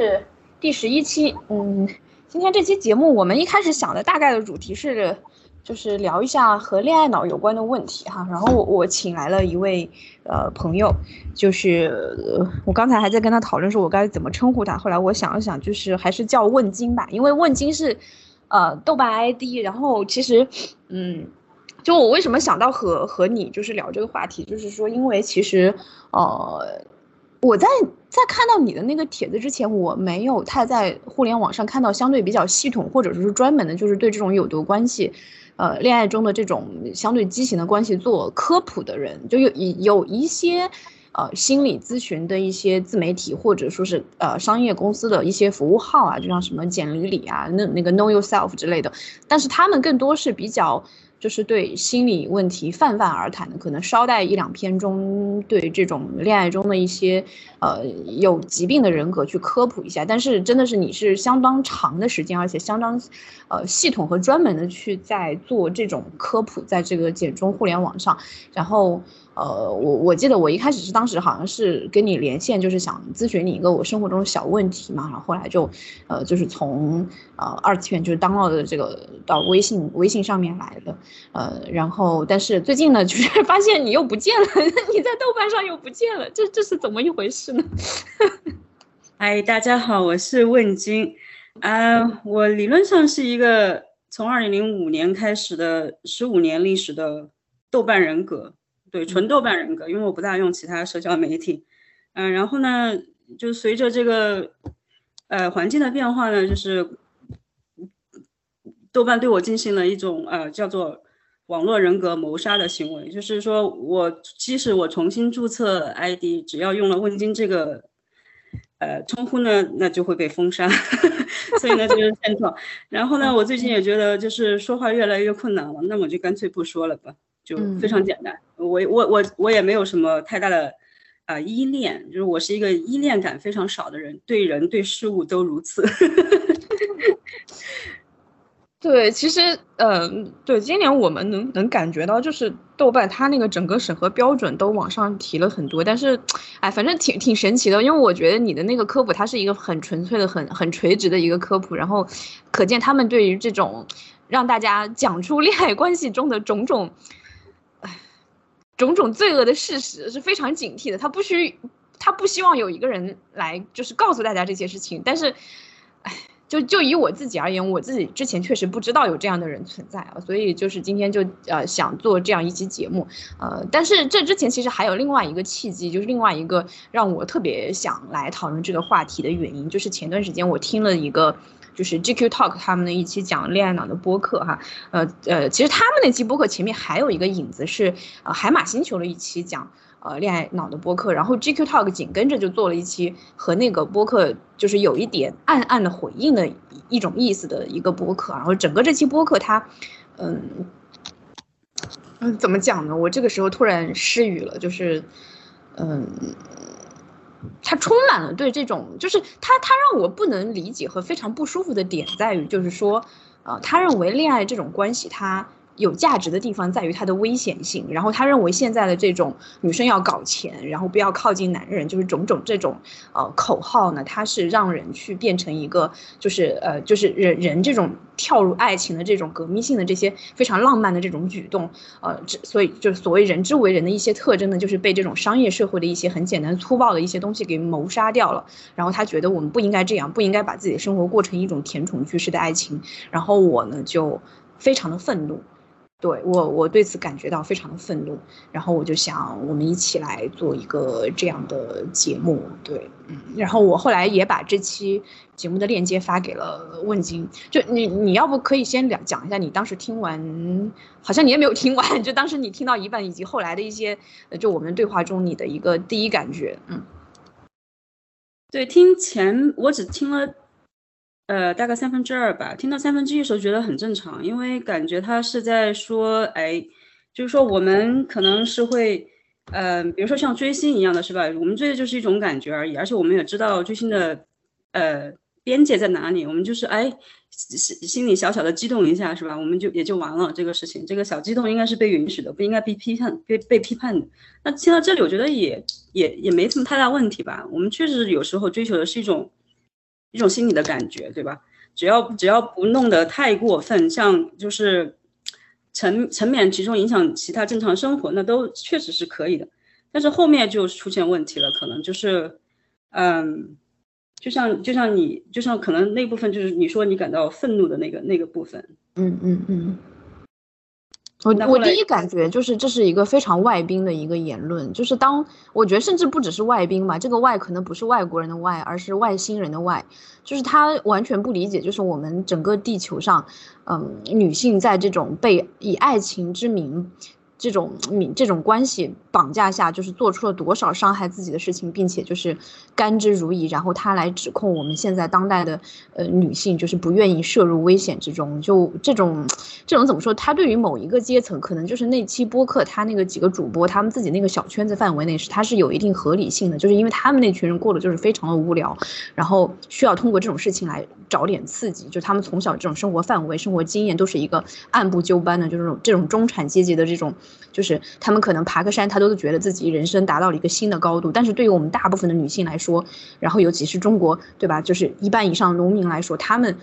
是第十一期，嗯，今天这期节目我们一开始想的大概的主题是，就是聊一下和恋爱脑有关的问题哈。然后我我请来了一位呃朋友，就是我刚才还在跟他讨论说我该怎么称呼他，后来我想了想，就是还是叫问金吧，因为问金是呃豆瓣 ID。然后其实嗯，就我为什么想到和和你就是聊这个话题，就是说因为其实呃。我在在看到你的那个帖子之前，我没有太在互联网上看到相对比较系统或者说是专门的，就是对这种有毒关系，呃，恋爱中的这种相对畸形的关系做科普的人，就有有一些，呃，心理咨询的一些自媒体或者说是呃商业公司的一些服务号啊，就像什么简里里啊，那那个 Know Yourself 之类的，但是他们更多是比较。就是对心理问题泛泛而谈的，可能捎带一两篇中对这种恋爱中的一些呃有疾病的人格去科普一下。但是真的是你是相当长的时间，而且相当呃系统和专门的去在做这种科普，在这个简中互联网上，然后。呃，我我记得我一开始是当时好像是跟你连线，就是想咨询你一个我生活中的小问题嘛，然后后来就，呃，就是从呃二次元就是当到的这个到微信微信上面来的，呃，然后但是最近呢，就是 发现你又不见了，你在豆瓣上又不见了，这这是怎么一回事呢？嗨，大家好，我是问金，啊，我理论上是一个从二零零五年开始的十五年历史的豆瓣人格。对，纯豆瓣人格，因为我不大用其他社交媒体，嗯，然后呢，就随着这个，呃，环境的变化呢，就是豆瓣对我进行了一种呃叫做网络人格谋杀的行为，就是说我即使我重新注册 ID，只要用了问津这个呃称呼呢，那就会被封杀，所以呢这就是现状。然后呢，我最近也觉得就是说话越来越困难了，那我就干脆不说了吧。就非常简单，我我我我也没有什么太大的啊依恋，就是我是一个依恋感非常少的人，对人对事物都如此。对，其实嗯，对，今年我们能能感觉到，就是豆瓣它那个整个审核标准都往上提了很多，但是哎，反正挺挺神奇的，因为我觉得你的那个科普它是一个很纯粹的、很很垂直的一个科普，然后可见他们对于这种让大家讲出恋爱关系中的种种。种种罪恶的事实是非常警惕的，他不需，他不希望有一个人来就是告诉大家这些事情。但是，哎，就就以我自己而言，我自己之前确实不知道有这样的人存在啊，所以就是今天就呃想做这样一期节目，呃，但是这之前其实还有另外一个契机，就是另外一个让我特别想来讨论这个话题的原因，就是前段时间我听了一个。就是 GQ Talk 他们的一期讲恋爱脑的播客哈，呃呃，其实他们那期播客前面还有一个影子是呃海马星球的一期讲呃恋爱脑的播客，然后 GQ Talk 紧跟着就做了一期和那个播客就是有一点暗暗的回应的一种意思的一个播客，然后整个这期播客它，嗯嗯怎么讲呢？我这个时候突然失语了，就是嗯。他充满了对这种，就是他他让我不能理解和非常不舒服的点在于，就是说，呃，他认为恋爱这种关系，他。有价值的地方在于它的危险性，然后他认为现在的这种女生要搞钱，然后不要靠近男人，就是种种这种呃口号呢，它是让人去变成一个就是呃就是人人这种跳入爱情的这种革命性的这些非常浪漫的这种举动，呃，所以就是所谓人之为人的一些特征呢，就是被这种商业社会的一些很简单粗暴的一些东西给谋杀掉了。然后他觉得我们不应该这样，不应该把自己的生活过成一种甜宠居士的爱情。然后我呢就非常的愤怒。对我，我对此感觉到非常的愤怒，然后我就想，我们一起来做一个这样的节目，对，嗯，然后我后来也把这期节目的链接发给了问金，就你，你要不可以先讲讲一下你当时听完，好像你也没有听完，就当时你听到一半，以及后来的一些，就我们对话中你的一个第一感觉，嗯，对，听前我只听了。呃，大概三分之二吧。听到三分之一的时候，觉得很正常，因为感觉他是在说，哎，就是说我们可能是会，呃，比如说像追星一样的是吧？我们追的就是一种感觉而已，而且我们也知道追星的，呃，边界在哪里。我们就是哎，心心里小小的激动一下是吧？我们就也就完了这个事情。这个小激动应该是被允许的，不应该被批判、被被批判的。那听到这里，我觉得也也也没什么太大问题吧。我们确实有时候追求的是一种。一种心理的感觉，对吧？只要只要不弄得太过分，像就是沉沉湎其中影响其他正常生活，那都确实是可以的。但是后面就出现问题了，可能就是，嗯，就像就像你就像可能那部分就是你说你感到愤怒的那个那个部分，嗯嗯嗯。我我第一感觉就是这是一个非常外宾的一个言论，就是当我觉得甚至不只是外宾吧，这个外可能不是外国人的外，而是外星人的外，就是他完全不理解，就是我们整个地球上，嗯，女性在这种被以爱情之名。这种你这种关系绑架下，就是做出了多少伤害自己的事情，并且就是甘之如饴。然后他来指控我们现在当代的呃女性，就是不愿意涉入危险之中。就这种这种怎么说？他对于某一个阶层，可能就是那期播客他那个几个主播，他们自己那个小圈子范围内是他是有一定合理性的，就是因为他们那群人过得就是非常的无聊，然后需要通过这种事情来找点刺激。就他们从小这种生活范围、生活经验都是一个按部就班的，就是这种这种中产阶级的这种。就是他们可能爬个山，他都觉得自己人生达到了一个新的高度。但是对于我们大部分的女性来说，然后尤其是中国，对吧？就是一半以上农民来说，他们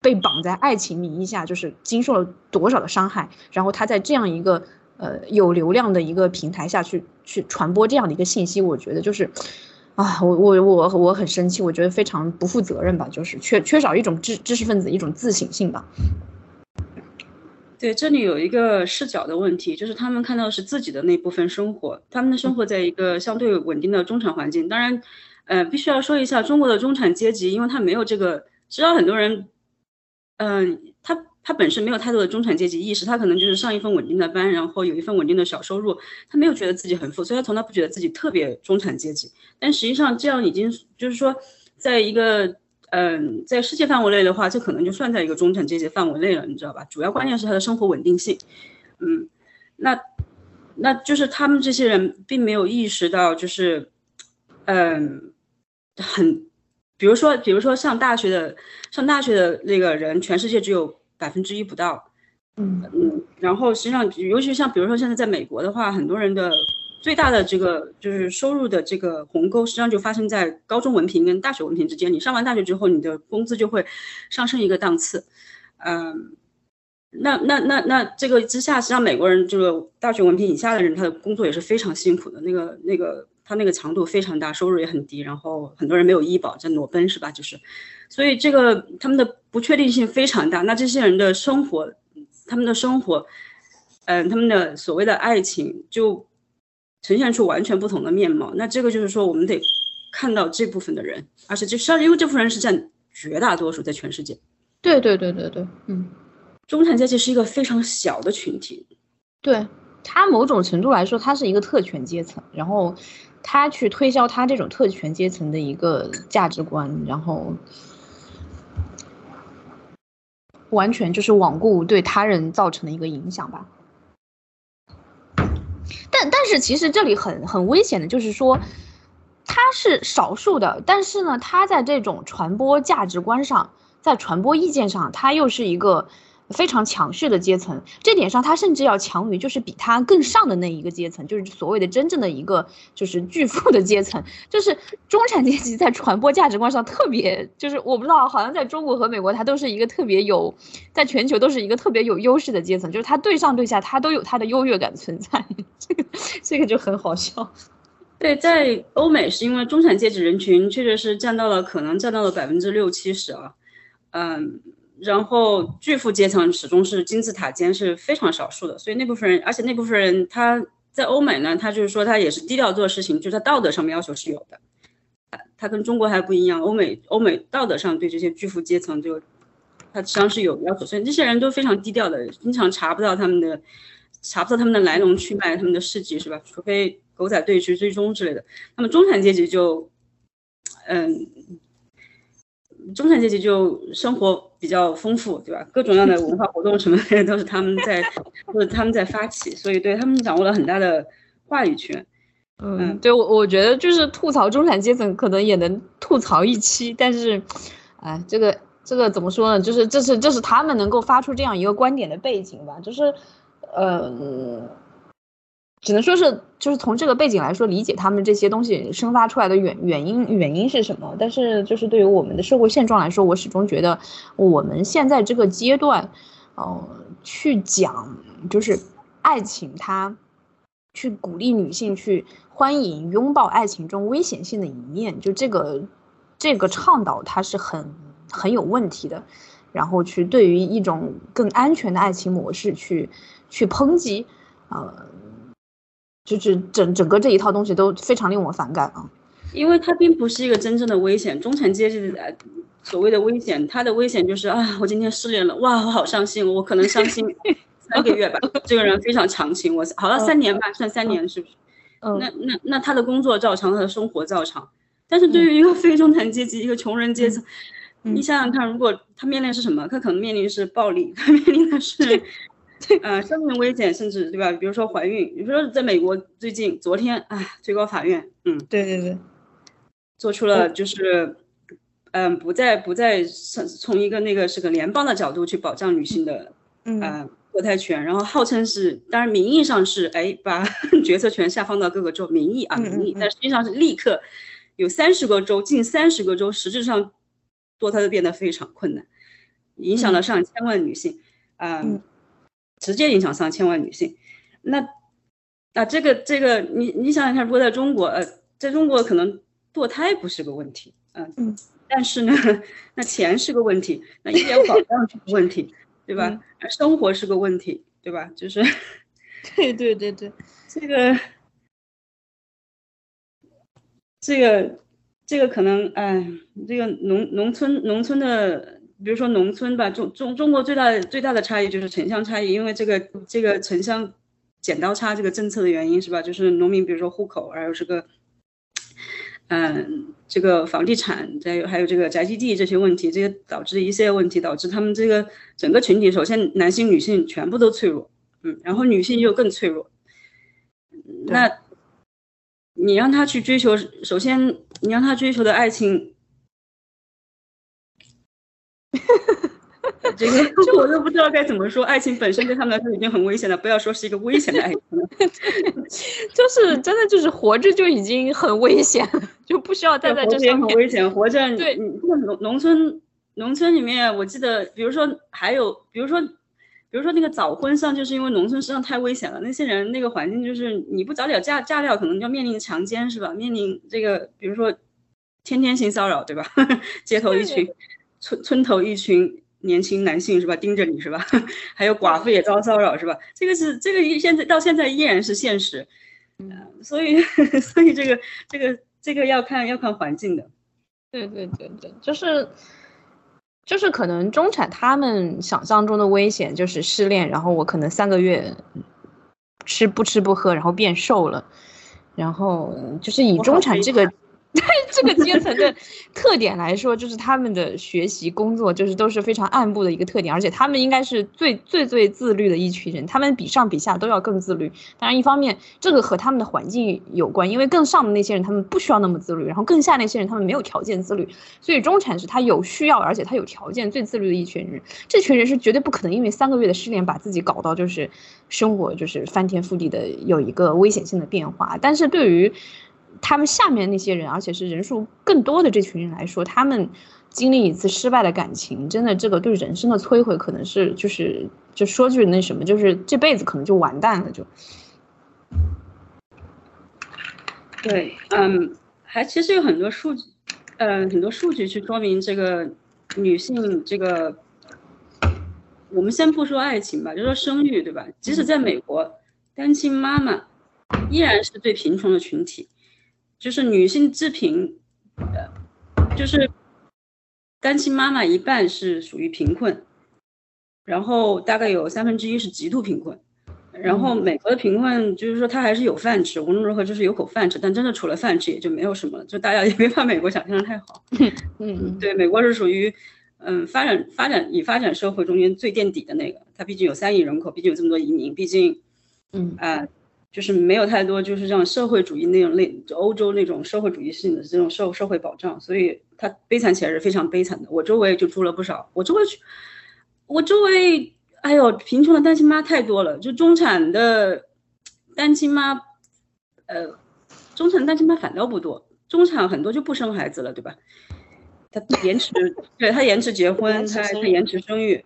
被绑在爱情名义下，就是经受了多少的伤害。然后他在这样一个呃有流量的一个平台下去去传播这样的一个信息，我觉得就是啊，我我我我很生气，我觉得非常不负责任吧，就是缺缺少一种知知识分子一种自省性吧。对，这里有一个视角的问题，就是他们看到是自己的那部分生活，他们的生活在一个相对稳定的中产环境。当然，呃，必须要说一下中国的中产阶级，因为他没有这个，知道很多人，嗯，他他本身没有太多的中产阶级意识，他可能就是上一份稳定的班，然后有一份稳定的小收入，他没有觉得自己很富，所以他从来不觉得自己特别中产阶级。但实际上，这样已经就是说，在一个。嗯，在世界范围内的话，这可能就算在一个中产阶级范围内了，你知道吧？主要关键是他的生活稳定性。嗯，那那就是他们这些人并没有意识到，就是嗯，很，比如说，比如说上大学的上大学的那个人，全世界只有百分之一不到。嗯嗯，然后实际上，尤其像比如说现在在美国的话，很多人的。最大的这个就是收入的这个鸿沟，实际上就发生在高中文凭跟大学文凭之间。你上完大学之后，你的工资就会上升一个档次。嗯，那那那那这个之下，实际上美国人这个大学文凭以下的人，他的工作也是非常辛苦的。那个那个他那个强度非常大，收入也很低，然后很多人没有医保在裸奔，是吧？就是，所以这个他们的不确定性非常大。那这些人的生活，他们的生活，嗯，他们的所谓的爱情就。呈现出完全不同的面貌，那这个就是说，我们得看到这部分的人，而且就是因为这部分人是占绝大多数，在全世界。对对对对对，嗯，中产阶级是一个非常小的群体，对他某种程度来说，他是一个特权阶层，然后他去推销他这种特权阶层的一个价值观，然后完全就是罔顾对他人造成的一个影响吧。但但是其实这里很很危险的，就是说，他是少数的，但是呢，他在这种传播价值观上，在传播意见上，他又是一个非常强势的阶层。这点上，他甚至要强于就是比他更上的那一个阶层，就是所谓的真正的一个就是巨富的阶层。就是中产阶级在传播价值观上特别，就是我不知道，好像在中国和美国，它都是一个特别有，在全球都是一个特别有优势的阶层，就是他对上对下，他都有他的优越感存在。这个这个就很好笑，对，在欧美是因为中产阶级人群确实是占到了可能占到了百分之六七十啊，嗯，然后巨富阶层始终是金字塔尖是非常少数的，所以那部分人，而且那部分人他在欧美呢，他就是说他也是低调做事情，就是他道德上面要求是有的，他跟中国还不一样，欧美欧美道德上对这些巨富阶层就他实际上是有要求，所以这些人都非常低调的，经常查不到他们的。查不到他们的来龙去脉，他们的事迹是吧？除非狗仔队去追踪之类的。那么中产阶级就，嗯，中产阶级就生活比较丰富，对吧？各种各样的文化活动什么的都是他们在，都是他们在发起，所以对他们掌握了很大的话语权。嗯，对我我觉得就是吐槽中产阶层可能也能吐槽一期，但是，哎，这个这个怎么说呢？就是这是这是他们能够发出这样一个观点的背景吧，就是。呃，只能说是就是从这个背景来说，理解他们这些东西生发出来的原原因原因是什么。但是就是对于我们的社会现状来说，我始终觉得我们现在这个阶段，呃，去讲就是爱情，它去鼓励女性去欢迎拥抱爱情中危险性的一面，就这个这个倡导它是很很有问题的。然后去对于一种更安全的爱情模式去去抨击，呃，就是整整个这一套东西都非常令我反感啊，因为它并不是一个真正的危险，中产阶级的所谓的危险，它的危险就是啊，我今天失恋了，哇，我好伤心，我可能伤心 三个月吧，这个人非常长情，我好了三年吧，算三年是不是？嗯，那那那他的工作照常，他的生活照常，但是对于一个非中产阶级，一个穷人阶层。你想想看，如果他面临是什么？他可能面临是暴力，他面临的是，呃，生命危险，甚至对吧？比如说怀孕，比如说在美国最近昨天，哎，最高法院，嗯，对对对，做出了就是，嗯，不再不再从从一个那个是个联邦的角度去保障女性的，嗯，堕胎权，然后号称是，当然名义上是，哎，把 决策权下放到各个州，名义啊名义，但实际上是立刻有三十个州，近三十个州，实质上。堕胎都变得非常困难，影响了上千万女性，啊，直接影响上千万女性。那，啊，这个这个，你你想想看，如果在中国，呃，在中国可能堕胎不是个问题，嗯，但是呢，那钱是个问题，那医疗保障是个问题，对吧？生活是个问题，对吧？就是，对对对对，这个，这个。这个可能，哎，这个农农村农村的，比如说农村吧，中中中国最大的最大的差异就是城乡差异，因为这个这个城乡剪刀差这个政策的原因是吧？就是农民比如说户口，还有这个，嗯，这个房地产，再有还有这个宅基地这些问题，这些导致一系列问题，导致他们这个整个群体，首先男性女性全部都脆弱，嗯，然后女性又更脆弱，那。你让他去追求，首先你让他追求的爱情，这个 这我都不知道该怎么说。爱情本身对他们来说已经很危险了，不要说是一个危险的爱情了，就是真的就是活着就已经很危险了，就不需要再在这上面。很危险，活着对，农农村农村里面，我记得，比如说还有，比如说。比如说那个早婚上，就是因为农村实际上太危险了。那些人那个环境就是你不早点嫁嫁掉，可能就要面临强奸，是吧？面临这个，比如说天天性骚扰，对吧？街头一群村村头一群年轻男性，是吧？盯着你是吧？还有寡妇也遭骚扰，是吧？这个是这个现在到现在依然是现实。嗯，所以 所以这个这个这个要看要看环境的。对对对对，就是。就是可能中产他们想象中的危险就是失恋，然后我可能三个月吃不吃不喝，然后变瘦了，然后就是以中产这个。这个阶层的特点来说，就是他们的学习、工作，就是都是非常暗部的一个特点，而且他们应该是最最最自律的一群人，他们比上比下都要更自律。当然，一方面这个和他们的环境有关，因为更上的那些人他们不需要那么自律，然后更下那些人他们没有条件自律，所以中产是他有需要，而且他有条件最自律的一群人。这群人是绝对不可能因为三个月的失恋把自己搞到就是生活就是翻天覆地的有一个危险性的变化。但是对于他们下面那些人，而且是人数更多的这群人来说，他们经历一次失败的感情，真的这个对人生的摧毁，可能是就是就说句那什么，就是这辈子可能就完蛋了，就。对，嗯，还其实有很多数据，嗯，很多数据去说明这个女性这个，我们先不说爱情吧，就说生育，对吧？即使在美国，单亲妈妈依然是最贫穷的群体。就是女性致贫，呃，就是单亲妈妈一半是属于贫困，然后大概有三分之一是极度贫困，然后美国的贫困就是说他还是有饭吃，无论如何就是有口饭吃，但真的除了饭吃也就没有什么了，就大家也别把美国想象的太好。嗯，对，美国是属于嗯发展发展以发展社会中间最垫底的那个，它毕竟有三亿人口，毕竟有这么多移民，毕竟嗯啊。就是没有太多，就是这样社会主义那种类，欧洲那种社会主义性的这种社社会保障，所以他悲惨起来是非常悲惨的。我周围就住了不少，我周围，我周围，哎呦，贫穷的单亲妈太多了，就中产的，单亲妈，呃，中产单亲妈反倒不多，中产很多就不生孩子了，对吧？他延迟，对他延迟结婚，他他延迟生育。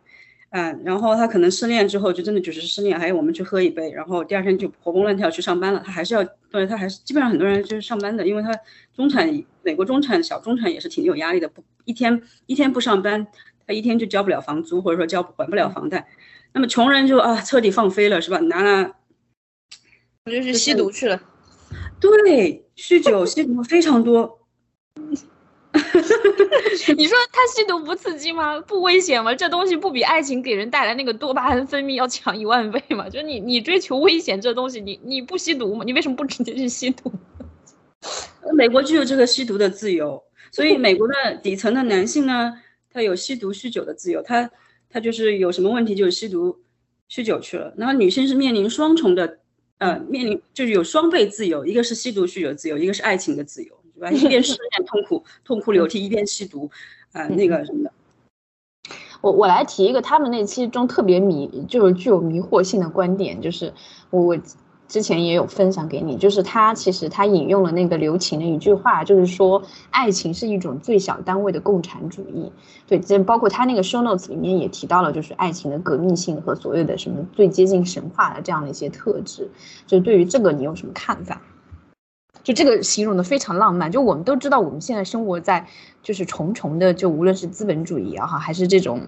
啊，然后他可能失恋之后就真的只是失恋，还有我们去喝一杯，然后第二天就活蹦乱跳去上班了。他还是要，对他还是基本上很多人就是上班的，因为他中产，美国中产小中产也是挺有压力的，不一天一天不上班，他一天就交不了房租，或者说交还不了房贷。那么穷人就啊彻底放飞了，是吧？拿了，我就是吸毒去了，对，酗酒吸毒非常多。你说他吸毒不刺激吗？不危险吗？这东西不比爱情给人带来那个多巴胺分泌要强一万倍吗？就是你，你追求危险这东西，你你不吸毒吗？你为什么不直接去吸毒？美国就有这个吸毒的自由，所以美国的底层的男性呢，他有吸毒酗酒的自由，他他就是有什么问题就吸毒酗酒去了。然后女性是面临双重的，呃，面临就是有双倍自由，一个是吸毒酗酒自由，一个是爱情的自由。一边失恋痛苦痛哭流涕，一边吸毒，啊，那个什么的。我我来提一个他们那期中特别迷，就是具有迷惑性的观点，就是我我之前也有分享给你，就是他其实他引用了那个刘擎的一句话，就是说爱情是一种最小单位的共产主义。对，这包括他那个 show notes 里面也提到了，就是爱情的革命性和所谓的什么最接近神话的这样的一些特质。就对于这个，你有什么看法？就这个形容的非常浪漫，就我们都知道，我们现在生活在就是重重的，就无论是资本主义也好，还是这种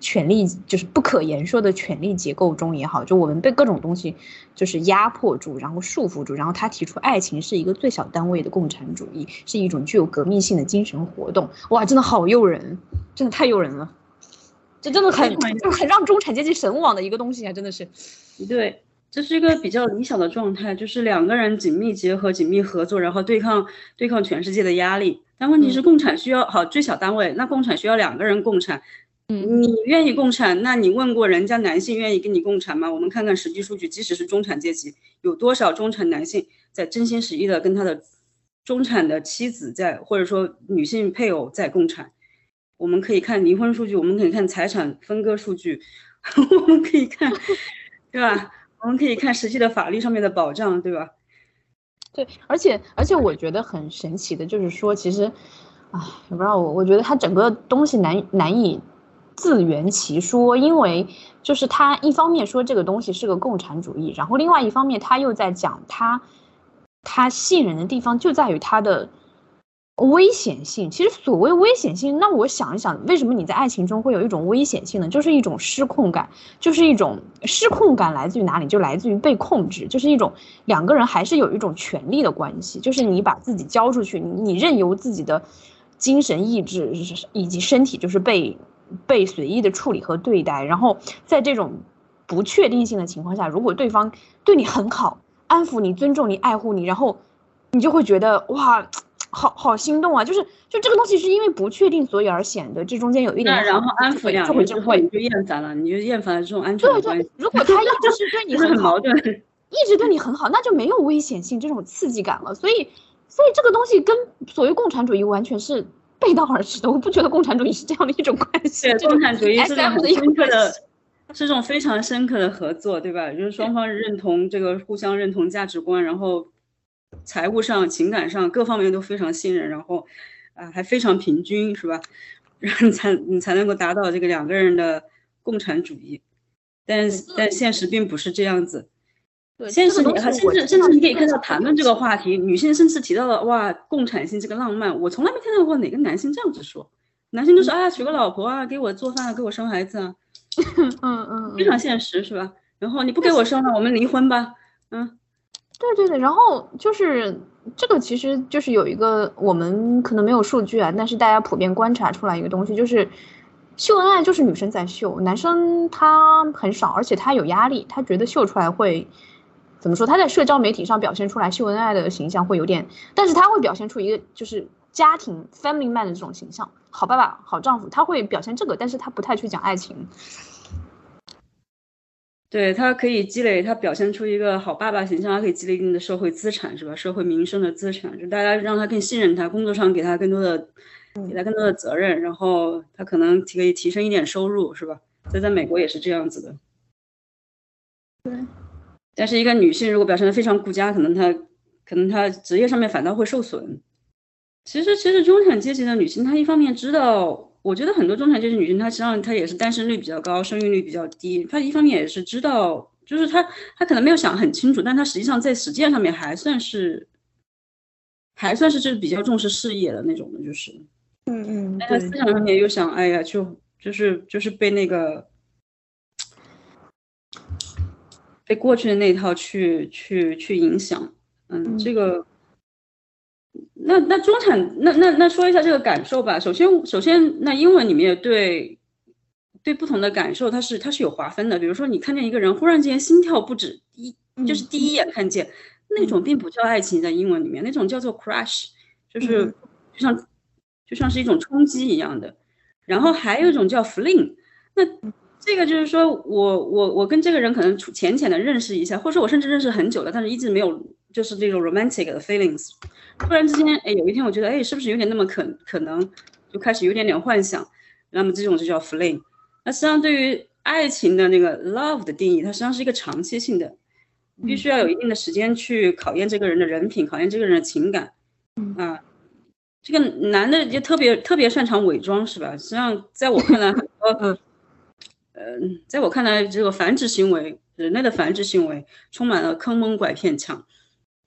权力就是不可言说的权力结构中也好，就我们被各种东西就是压迫住，然后束缚住。然后他提出，爱情是一个最小单位的共产主义，是一种具有革命性的精神活动。哇，真的好诱人，真的太诱人了，这真的很就很让中产阶级神往的一个东西啊，真的是，对。这是一个比较理想的状态，就是两个人紧密结合、紧密合作，然后对抗对抗全世界的压力。但问题是，共产需要好最小单位，那共产需要两个人共产。嗯，你愿意共产？那你问过人家男性愿意跟你共产吗？我们看看实际数据，即使是中产阶级，有多少中产男性在真心实意的跟他的中产的妻子在，或者说女性配偶在共产？我们可以看离婚数据，我们可以看财产分割数据，我们可以看，对吧？我们可以看实际的法律上面的保障，对吧？对，而且而且我觉得很神奇的就是说，其实，啊，也不知道我，我觉得它整个东西难难以自圆其说，因为就是它一方面说这个东西是个共产主义，然后另外一方面他又在讲它，它吸引人的地方就在于它的。危险性，其实所谓危险性，那我想一想，为什么你在爱情中会有一种危险性呢？就是一种失控感，就是一种失控感来自于哪里？就来自于被控制，就是一种两个人还是有一种权力的关系，就是你把自己交出去，你任由自己的精神意志以及身体就是被被随意的处理和对待，然后在这种不确定性的情况下，如果对方对你很好，安抚你、尊重你、爱护你，然后你就会觉得哇。好好心动啊！就是就这个东西是因为不确定，所以而显得这中间有一点。然后安抚两人之后，你就厌烦了，你就厌烦了这种安全关系。如果他一直是对你 很矛盾，一直对你很好，那就没有危险性这种刺激感了。所以，所以这个东西跟所谓共产主义完全是背道而驰的。我不觉得共产主义是这样的一种关系。对，共产主义是很深刻的，是这种非常深刻的合作，对吧？就是双方认同这个互相认同价值观，然后。财务上、情感上各方面都非常信任，然后，啊，还非常平均，是吧？然后才你才能够达到这个两个人的共产主义，但但现实并不是这样子。对，现实你还甚至甚至你可以看到谈论这个话题，女性甚至提到了哇，共产性这个浪漫，我从来没听到过哪个男性这样子说，男性都是啊，娶个老婆啊，给我做饭，给我生孩子啊，嗯嗯，非常现实，是吧？然后你不给我生了，我们离婚吧，嗯。对对对，然后就是这个，其实就是有一个我们可能没有数据啊，但是大家普遍观察出来一个东西，就是秀恩爱就是女生在秀，男生他很少，而且他有压力，他觉得秀出来会怎么说？他在社交媒体上表现出来秀恩爱的形象会有点，但是他会表现出一个就是家庭 family man 的这种形象，好爸爸、好丈夫，他会表现这个，但是他不太去讲爱情。对他可以积累，他表现出一个好爸爸形象，他可以积累一定的社会资产，是吧？社会民生的资产，就大家让他更信任他，工作上给他更多的，给他更多的责任，然后他可能可以提升一点收入，是吧？所以在美国也是这样子的。对，但是一个女性如果表现的非常顾家，可能她可能她职业上面反倒会受损。其实，其实中产阶级的女性，她一方面知道，我觉得很多中产阶级女性，她实际上她也是单身率比较高，生育率比较低。她一方面也是知道，就是她她可能没有想很清楚，但她实际上在实践上面还算是，还算是就是比较重视事业的那种的，就是，嗯嗯。但她思想上面又想，哎呀，就就是就是被那个，被过去的那套去去去影响，嗯，这个。那那中产那那那说一下这个感受吧。首先首先，那英文里面对对不同的感受，它是它是有划分的。比如说，你看见一个人忽然之间心跳不止，一就是第一眼看见那种，并不叫爱情，在英文里面那种叫做 crush，就是就像就像是一种冲击一样的。然后还有一种叫 fling，那这个就是说我我我跟这个人可能浅浅的认识一下，或者说我甚至认识很久了，但是一直没有就是这种 romantic 的 feelings。突然之间，哎，有一天我觉得，哎，是不是有点那么可可能，就开始有点点幻想。那么这种就叫 flame。那实际上对于爱情的那个 love 的定义，它实际上是一个长期性的，必须要有一定的时间去考验这个人的人品，考验这个人的情感。啊，这个男的就特别特别擅长伪装，是吧？实际上在我看来，很多，嗯，在我看来，这个繁殖行为，人类的繁殖行为充满了坑蒙拐骗抢。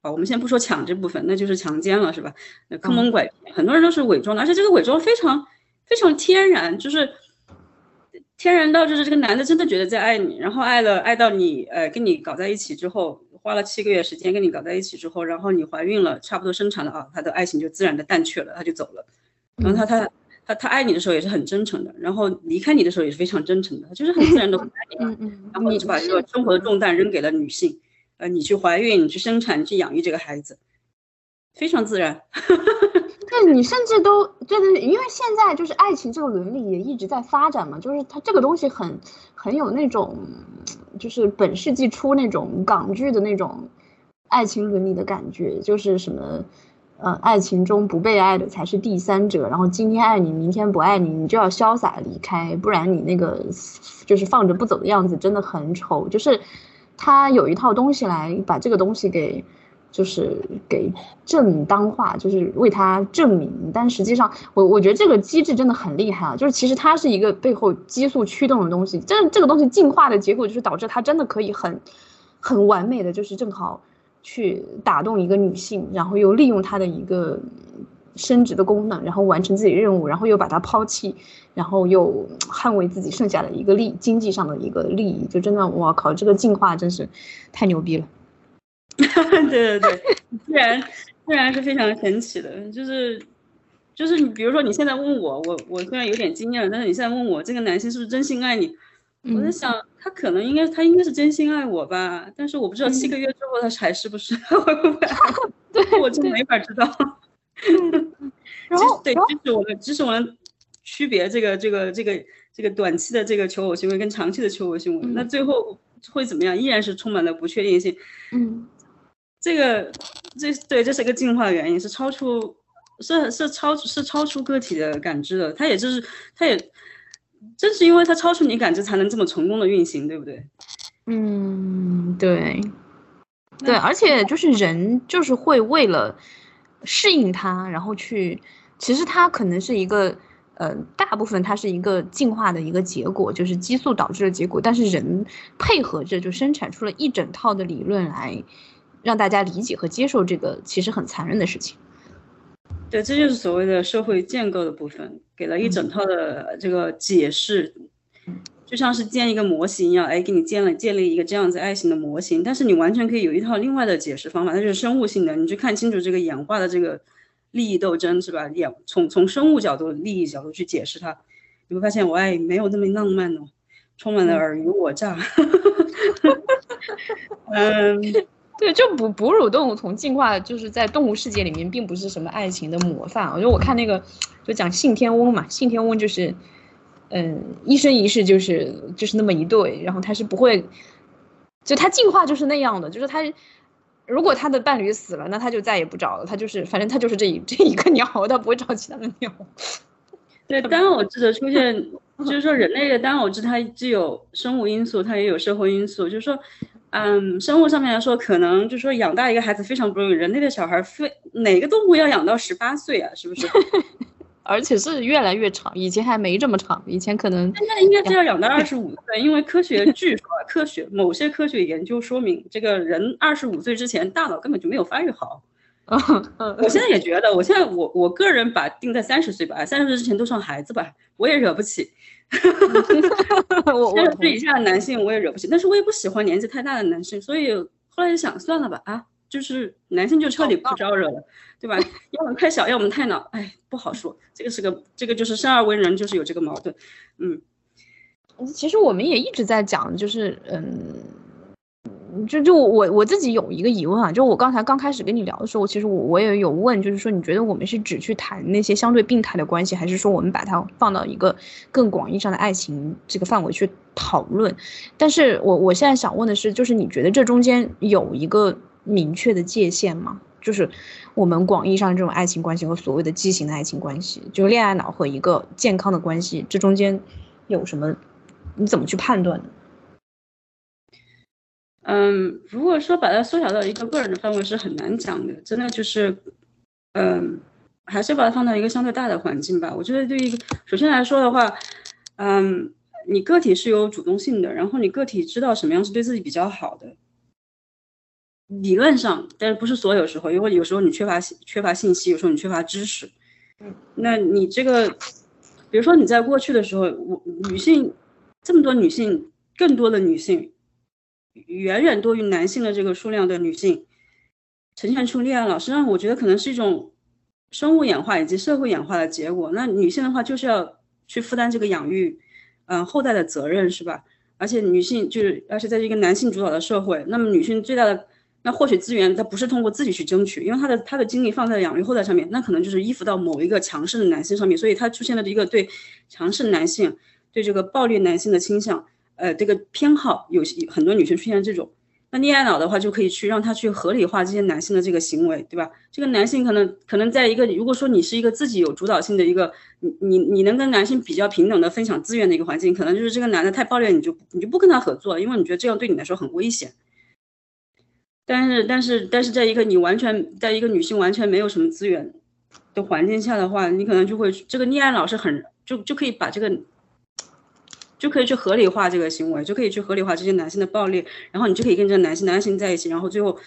啊，我们先不说抢这部分，那就是强奸了，是吧？那坑蒙拐骗，很多人都是伪装的，而且这个伪装非常非常天然，就是天然到就是这个男的真的觉得在爱你，然后爱了爱到你，呃，跟你搞在一起之后，花了七个月时间跟你搞在一起之后，然后你怀孕了，差不多生产了啊，他的爱情就自然的淡去了，他就走了。然后他他他他爱你的时候也是很真诚的，然后离开你的时候也是非常真诚的，就是很自然的爱你了。然后你就把这个生活的重担扔给了女性。呃，你去怀孕，你去生产，你去养育这个孩子，非常自然。对，你甚至都对对对，因为现在就是爱情这个伦理也一直在发展嘛，就是它这个东西很很有那种，就是本世纪初那种港剧的那种爱情伦理的感觉，就是什么，呃，爱情中不被爱的才是第三者，然后今天爱你，明天不爱你，你就要潇洒离开，不然你那个就是放着不走的样子真的很丑，就是。他有一套东西来把这个东西给，就是给正当化，就是为他证明。但实际上，我我觉得这个机制真的很厉害啊！就是其实它是一个背后激素驱动的东西。这这个东西进化的结果就是导致它真的可以很，很完美的就是正好去打动一个女性，然后又利用她的一个。生殖的功能，然后完成自己任务，然后又把它抛弃，然后又捍卫自己剩下的一个利经济上的一个利益，就真的，我靠，这个进化真是太牛逼了。对对对，自然自然是非常神奇的，就是就是你比如说你现在问我，我我虽然有点经验了，但是你现在问我这个男性是不是真心爱你，我在想他可能应该他应该是真心爱我吧，但是我不知道七个月之后他还是不是 会不 会，对我就没法知道。然后对，这是我们，这是我们区别这个这个这个这个短期的这个求偶行为跟长期的求偶行为，那最后会怎么样？依然是充满了不确定性。嗯，这个这对，这是一个进化原因，是超出是是超是超出个体的感知的。它也就是它也正是因为它超出你感知，才能这么成功的运行，对不对？嗯，对，对，而且就是人就是会为了。适应它，然后去，其实它可能是一个，呃，大部分它是一个进化的一个结果，就是激素导致的结果。但是人配合着就生产出了一整套的理论来让大家理解和接受这个其实很残忍的事情。对，这就是所谓的社会建构的部分，给了一整套的这个解释。就像是建一个模型一样，哎，给你建了建立一个这样子爱情的模型，但是你完全可以有一套另外的解释方法，它就是生物性的，你去看清楚这个演化的这个利益斗争是吧？演从从生物角度、利益角度去解释它，你会发现我爱没有那么浪漫哦，充满了尔虞我诈。嗯，对，就哺哺乳动物从进化就是在动物世界里面并不是什么爱情的模范，我觉得我看那个就讲信天翁嘛，信天翁就是。嗯，一生一世就是就是那么一对，然后他是不会，就他进化就是那样的，就是他如果他的伴侣死了，那他就再也不找了，他就是反正他就是这一这一个鸟，他不会找其他的鸟。对，单偶制的出现，就是说人类的单偶制，它既有生物因素，它也有社会因素。就是说，嗯，生物上面来说，可能就是说养大一个孩子非常不容易。人类的小孩非哪个动物要养到十八岁啊？是不是？而且是越来越长，以前还没这么长，以前可能现在应该是要养到二十五岁，因为科学据说科学某些科学研究说明，这个人二十五岁之前大脑根本就没有发育好。我现在也觉得，我现在我我个人把定在三十岁吧，三十岁之前都算孩子吧，我也惹不起。三十岁以下的男性我也惹不起，但是我也不喜欢年纪太大的男性，所以后来就想算了吧，啊，就是男性就彻底不招惹了，对吧？要么太小，要么太老，哎，不好说。这个是个，这个就是生而为人，就是有这个矛盾。嗯，其实我们也一直在讲，就是嗯。就就我我自己有一个疑问啊，就我刚才刚开始跟你聊的时候，其实我我也有问，就是说你觉得我们是只去谈那些相对病态的关系，还是说我们把它放到一个更广义上的爱情这个范围去讨论？但是我我现在想问的是，就是你觉得这中间有一个明确的界限吗？就是我们广义上这种爱情关系和所谓的畸形的爱情关系，就恋爱脑和一个健康的关系，这中间有什么？你怎么去判断呢？嗯，如果说把它缩小到一个个人的范围是很难讲的，真的就是，嗯，还是把它放到一个相对大的环境吧。我觉得对于首先来说的话，嗯，你个体是有主动性的，然后你个体知道什么样是对自己比较好的，理论上，但是不是所有时候，因为有时候你缺乏缺乏信息，有时候你缺乏知识，嗯，那你这个，比如说你在过去的时候，我女性这么多女性，更多的女性。远远多于男性的这个数量的女性，呈现出恋爱脑，实际上我觉得可能是一种生物演化以及社会演化的结果。那女性的话，就是要去负担这个养育，嗯，后代的责任，是吧？而且女性就是，而且在这个男性主导的社会，那么女性最大的那获取资源，他不是通过自己去争取，因为他的他的精力放在养育后代上面，那可能就是依附到某一个强势的男性上面，所以他出现了一个对强势男性、对这个暴力男性的倾向。呃，这个偏好有很多女生出现这种，那恋爱脑的话就可以去让他去合理化这些男性的这个行为，对吧？这个男性可能可能在一个，如果说你是一个自己有主导性的一个，你你你能跟男性比较平等的分享资源的一个环境，可能就是这个男的太暴力，你就你就不跟他合作，因为你觉得这样对你来说很危险。但是但是但是在一个你完全在一个女性完全没有什么资源的环境下的话，你可能就会这个溺爱老是很就就可以把这个。就可以去合理化这个行为，就可以去合理化这些男性的暴力，然后你就可以跟这个男性男性在一起，然后最后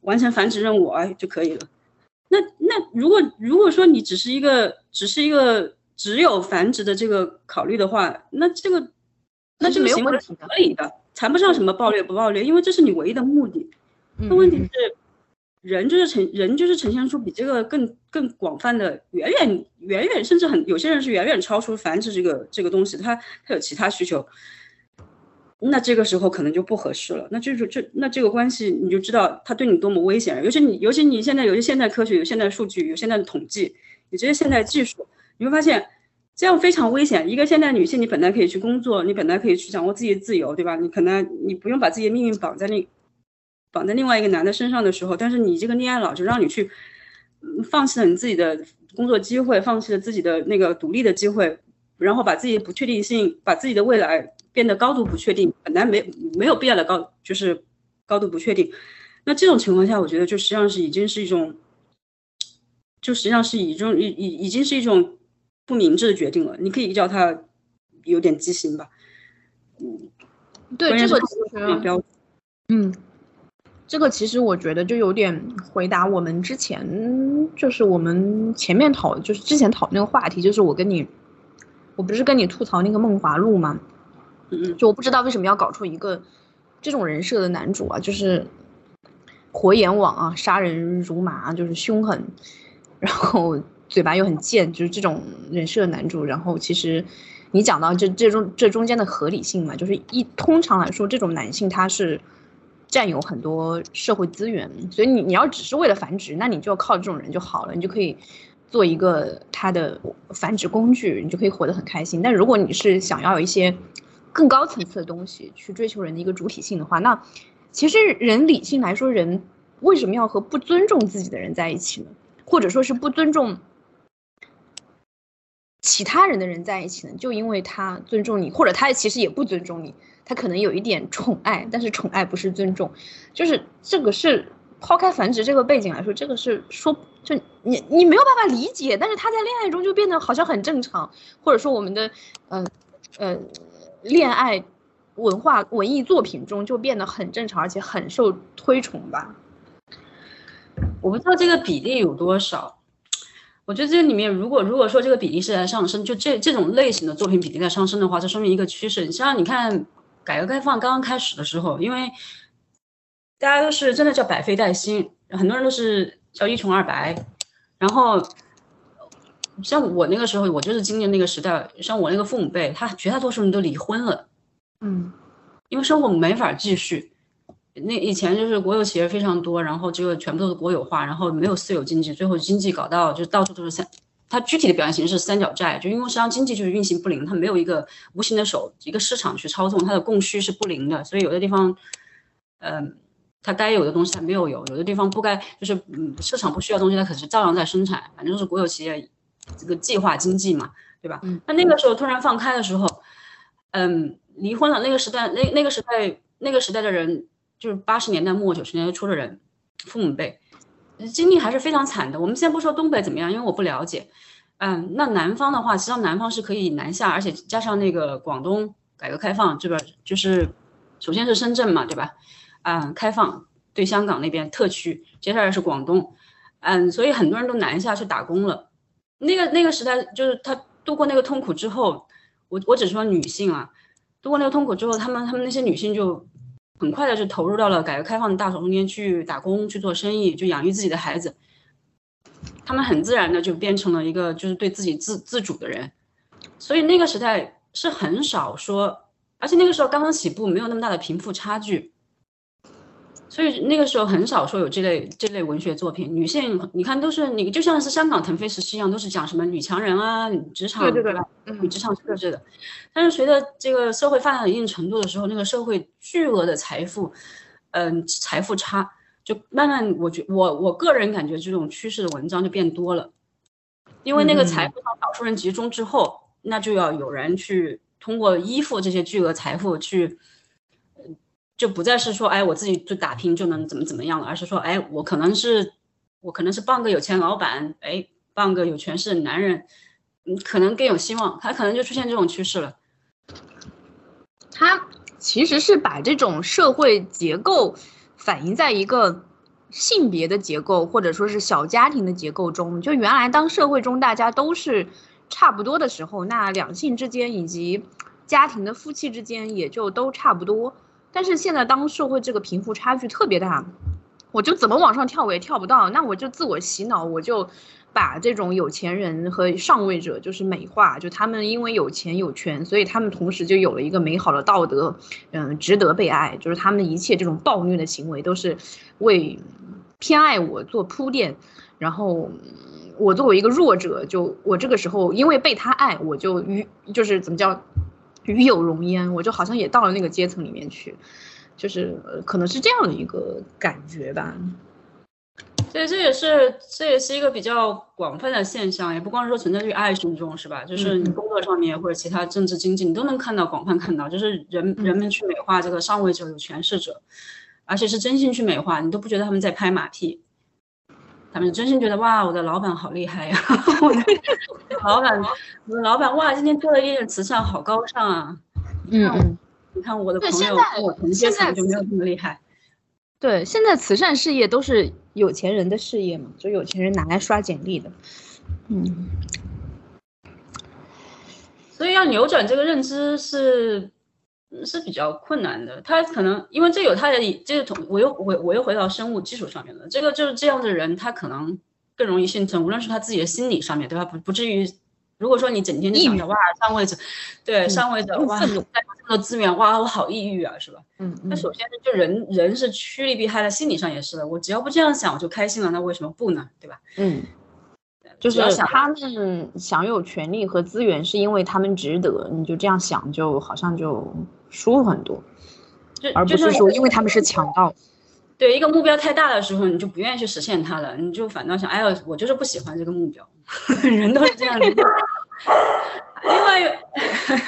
完成繁殖任务哎就可以了。那那如果如果说你只是一个只是一个只有繁殖的这个考虑的话，那这个那这个行为是合理的，谈不上什么暴力不暴力，因为这是你唯一的目的。那问题是。人就是呈人就是呈现出比这个更更广泛的，远远远远，甚至很有些人是远远超出繁殖这个这个东西，他他有其他需求，那这个时候可能就不合适了。那就是这那这个关系你就知道他对你多么危险。尤其你尤其你现在有些现代科学，有现代数据，有现代的统计，有这些现代技术，你会发现这样非常危险。一个现代女性，你本来可以去工作，你本来可以去掌握自己的自由，对吧？你可能你不用把自己的命运绑在那。绑在另外一个男的身上的时候，但是你这个恋爱脑就让你去放弃了你自己的工作机会，放弃了自己的那个独立的机会，然后把自己不确定性，把自己的未来变得高度不确定，本来没没有必要的高就是高度不确定。那这种情况下，我觉得就实际上是已经是一种，就实际上是一种已已已经是一种不明智的决定了。你可以叫他有点畸形吧。嗯，对这个其实，嗯。这个其实我觉得就有点回答我们之前，就是我们前面讨，就是之前讨那个话题，就是我跟你，我不是跟你吐槽那个梦华录吗？嗯嗯，就我不知道为什么要搞出一个这种人设的男主啊，就是火眼网啊，杀人如麻，就是凶狠，然后嘴巴又很贱，就是这种人设男主。然后其实你讲到这这中这中间的合理性嘛，就是一通常来说，这种男性他是。占有很多社会资源，所以你你要只是为了繁殖，那你就要靠这种人就好了，你就可以做一个他的繁殖工具，你就可以活得很开心。但如果你是想要一些更高层次的东西去追求人的一个主体性的话，那其实人理性来说，人为什么要和不尊重自己的人在一起呢？或者说是不尊重？其他人的人在一起呢？就因为他尊重你，或者他其实也不尊重你，他可能有一点宠爱，但是宠爱不是尊重，就是这个是抛开繁殖这个背景来说，这个是说就你你没有办法理解，但是他在恋爱中就变得好像很正常，或者说我们的嗯呃恋爱文化文艺作品中就变得很正常，而且很受推崇吧。我不知道这个比例有多少，我觉得这里面如果如果说这个比例是在上升，就这这种类型的作品比例在上升的话，这说明一个趋势。像你看，改革开放刚刚开始的时候，因为大家都是真的叫百废待兴，很多人都是叫一穷二白，然后像我那个时候，我就是经历那个时代，像我那个父母辈，他绝大多数人都离婚了，嗯，因为生活没法继续。那以前就是国有企业非常多，然后这个全部都是国有化，然后没有私有经济，最后经济搞到就到处都是三，它具体的表现形式是三角债，就因为实际上经济就是运行不灵，它没有一个无形的手，一个市场去操纵，它的供需是不灵的，所以有的地方，嗯，它该有的东西它没有有，有的地方不该就是嗯市场不需要东西，它可是照样在生产，反正是国有企业这个计划经济嘛，对吧？那那个时候突然放开的时候，嗯，离婚了，那个时代那那个时代那个时代的人。就是八十年代末九十年代初的人，父母辈经历还是非常惨的。我们先不说东北怎么样，因为我不了解。嗯，那南方的话，实际上南方是可以南下，而且加上那个广东改革开放这边，就是首先是深圳嘛，对吧？嗯，开放对香港那边特区，接下来是广东。嗯，所以很多人都南下去打工了。那个那个时代，就是他度过那个痛苦之后，我我只说女性啊，度过那个痛苦之后，他们他们那些女性就。很快的就投入到了改革开放的大手中间去打工去做生意，就养育自己的孩子。他们很自然的就变成了一个就是对自己自自主的人。所以那个时代是很少说，而且那个时候刚刚起步，没有那么大的贫富差距。所以那个时候很少说有这类这类文学作品。女性你看都是你就像是香港腾飞时期一样，都是讲什么女强人啊、职场对对对，女职场设置的。但是随着这个社会发展到一定程度的时候，那个社会巨额的财富，嗯，财富差就慢慢，我觉我我个人感觉这种趋势的文章就变多了，因为那个财富向少数人集中之后，那就要有人去通过依附这些巨额财富去。就不再是说，哎，我自己就打拼就能怎么怎么样了，而是说，哎，我可能是，我可能是傍个有钱老板，哎，傍个有权势的男人，嗯，可能更有希望，他可能就出现这种趋势了。他其实是把这种社会结构反映在一个性别的结构，或者说是小家庭的结构中。就原来当社会中大家都是差不多的时候，那两性之间以及家庭的夫妻之间也就都差不多。但是现在，当社会这个贫富差距特别大，我就怎么往上跳我也跳不到，那我就自我洗脑，我就把这种有钱人和上位者就是美化，就他们因为有钱有权，所以他们同时就有了一个美好的道德，嗯，值得被爱，就是他们一切这种暴虐的行为都是为偏爱我做铺垫，然后我作为一个弱者，就我这个时候因为被他爱，我就与就是怎么叫？与有荣焉，我就好像也到了那个阶层里面去，就是可能是这样的一个感觉吧。所以这也是这也是一个比较广泛的现象，也不光是说存在于爱情中，是吧？就是你工作上面或者其他政治经济，你都能看到广泛看到，就是人人们去美化这个上位者、有权势者，而且是真心去美化，你都不觉得他们在拍马屁。他们真心觉得哇，我的老板好厉害呀！我的老板，我的老板哇，今天做了一点慈善，好高尚啊！嗯，你看我的朋友跟我同阶层就没有这么厉害。对，现在慈善事业都是有钱人的事业嘛，就有钱人拿来刷简历的。嗯，所以要扭转这个认知是。是比较困难的，他可能因为这有他的这个同，我又回我又回到生物基础上面了。这个就是这样的人，他可能更容易幸存，无论是他自己的心理上面，对吧？不不至于，如果说你整天就想着哇上位者，对上位者哇，这么多资源哇，我好抑郁啊，是吧？嗯，那首先就人人是趋利避害的，心理上也是的。我只要不这样想，我就开心了，那为什么不呢？对吧？嗯。就是他们享有权利和资源，是因为他们值得。你就这样想，就好像就舒服很多，而不是说因为他们是强盗。对一个目标太大的时候，你就不愿意去实现它了，你就反倒想，哎呦，我就是不喜欢这个目标。人都是这样子。另外，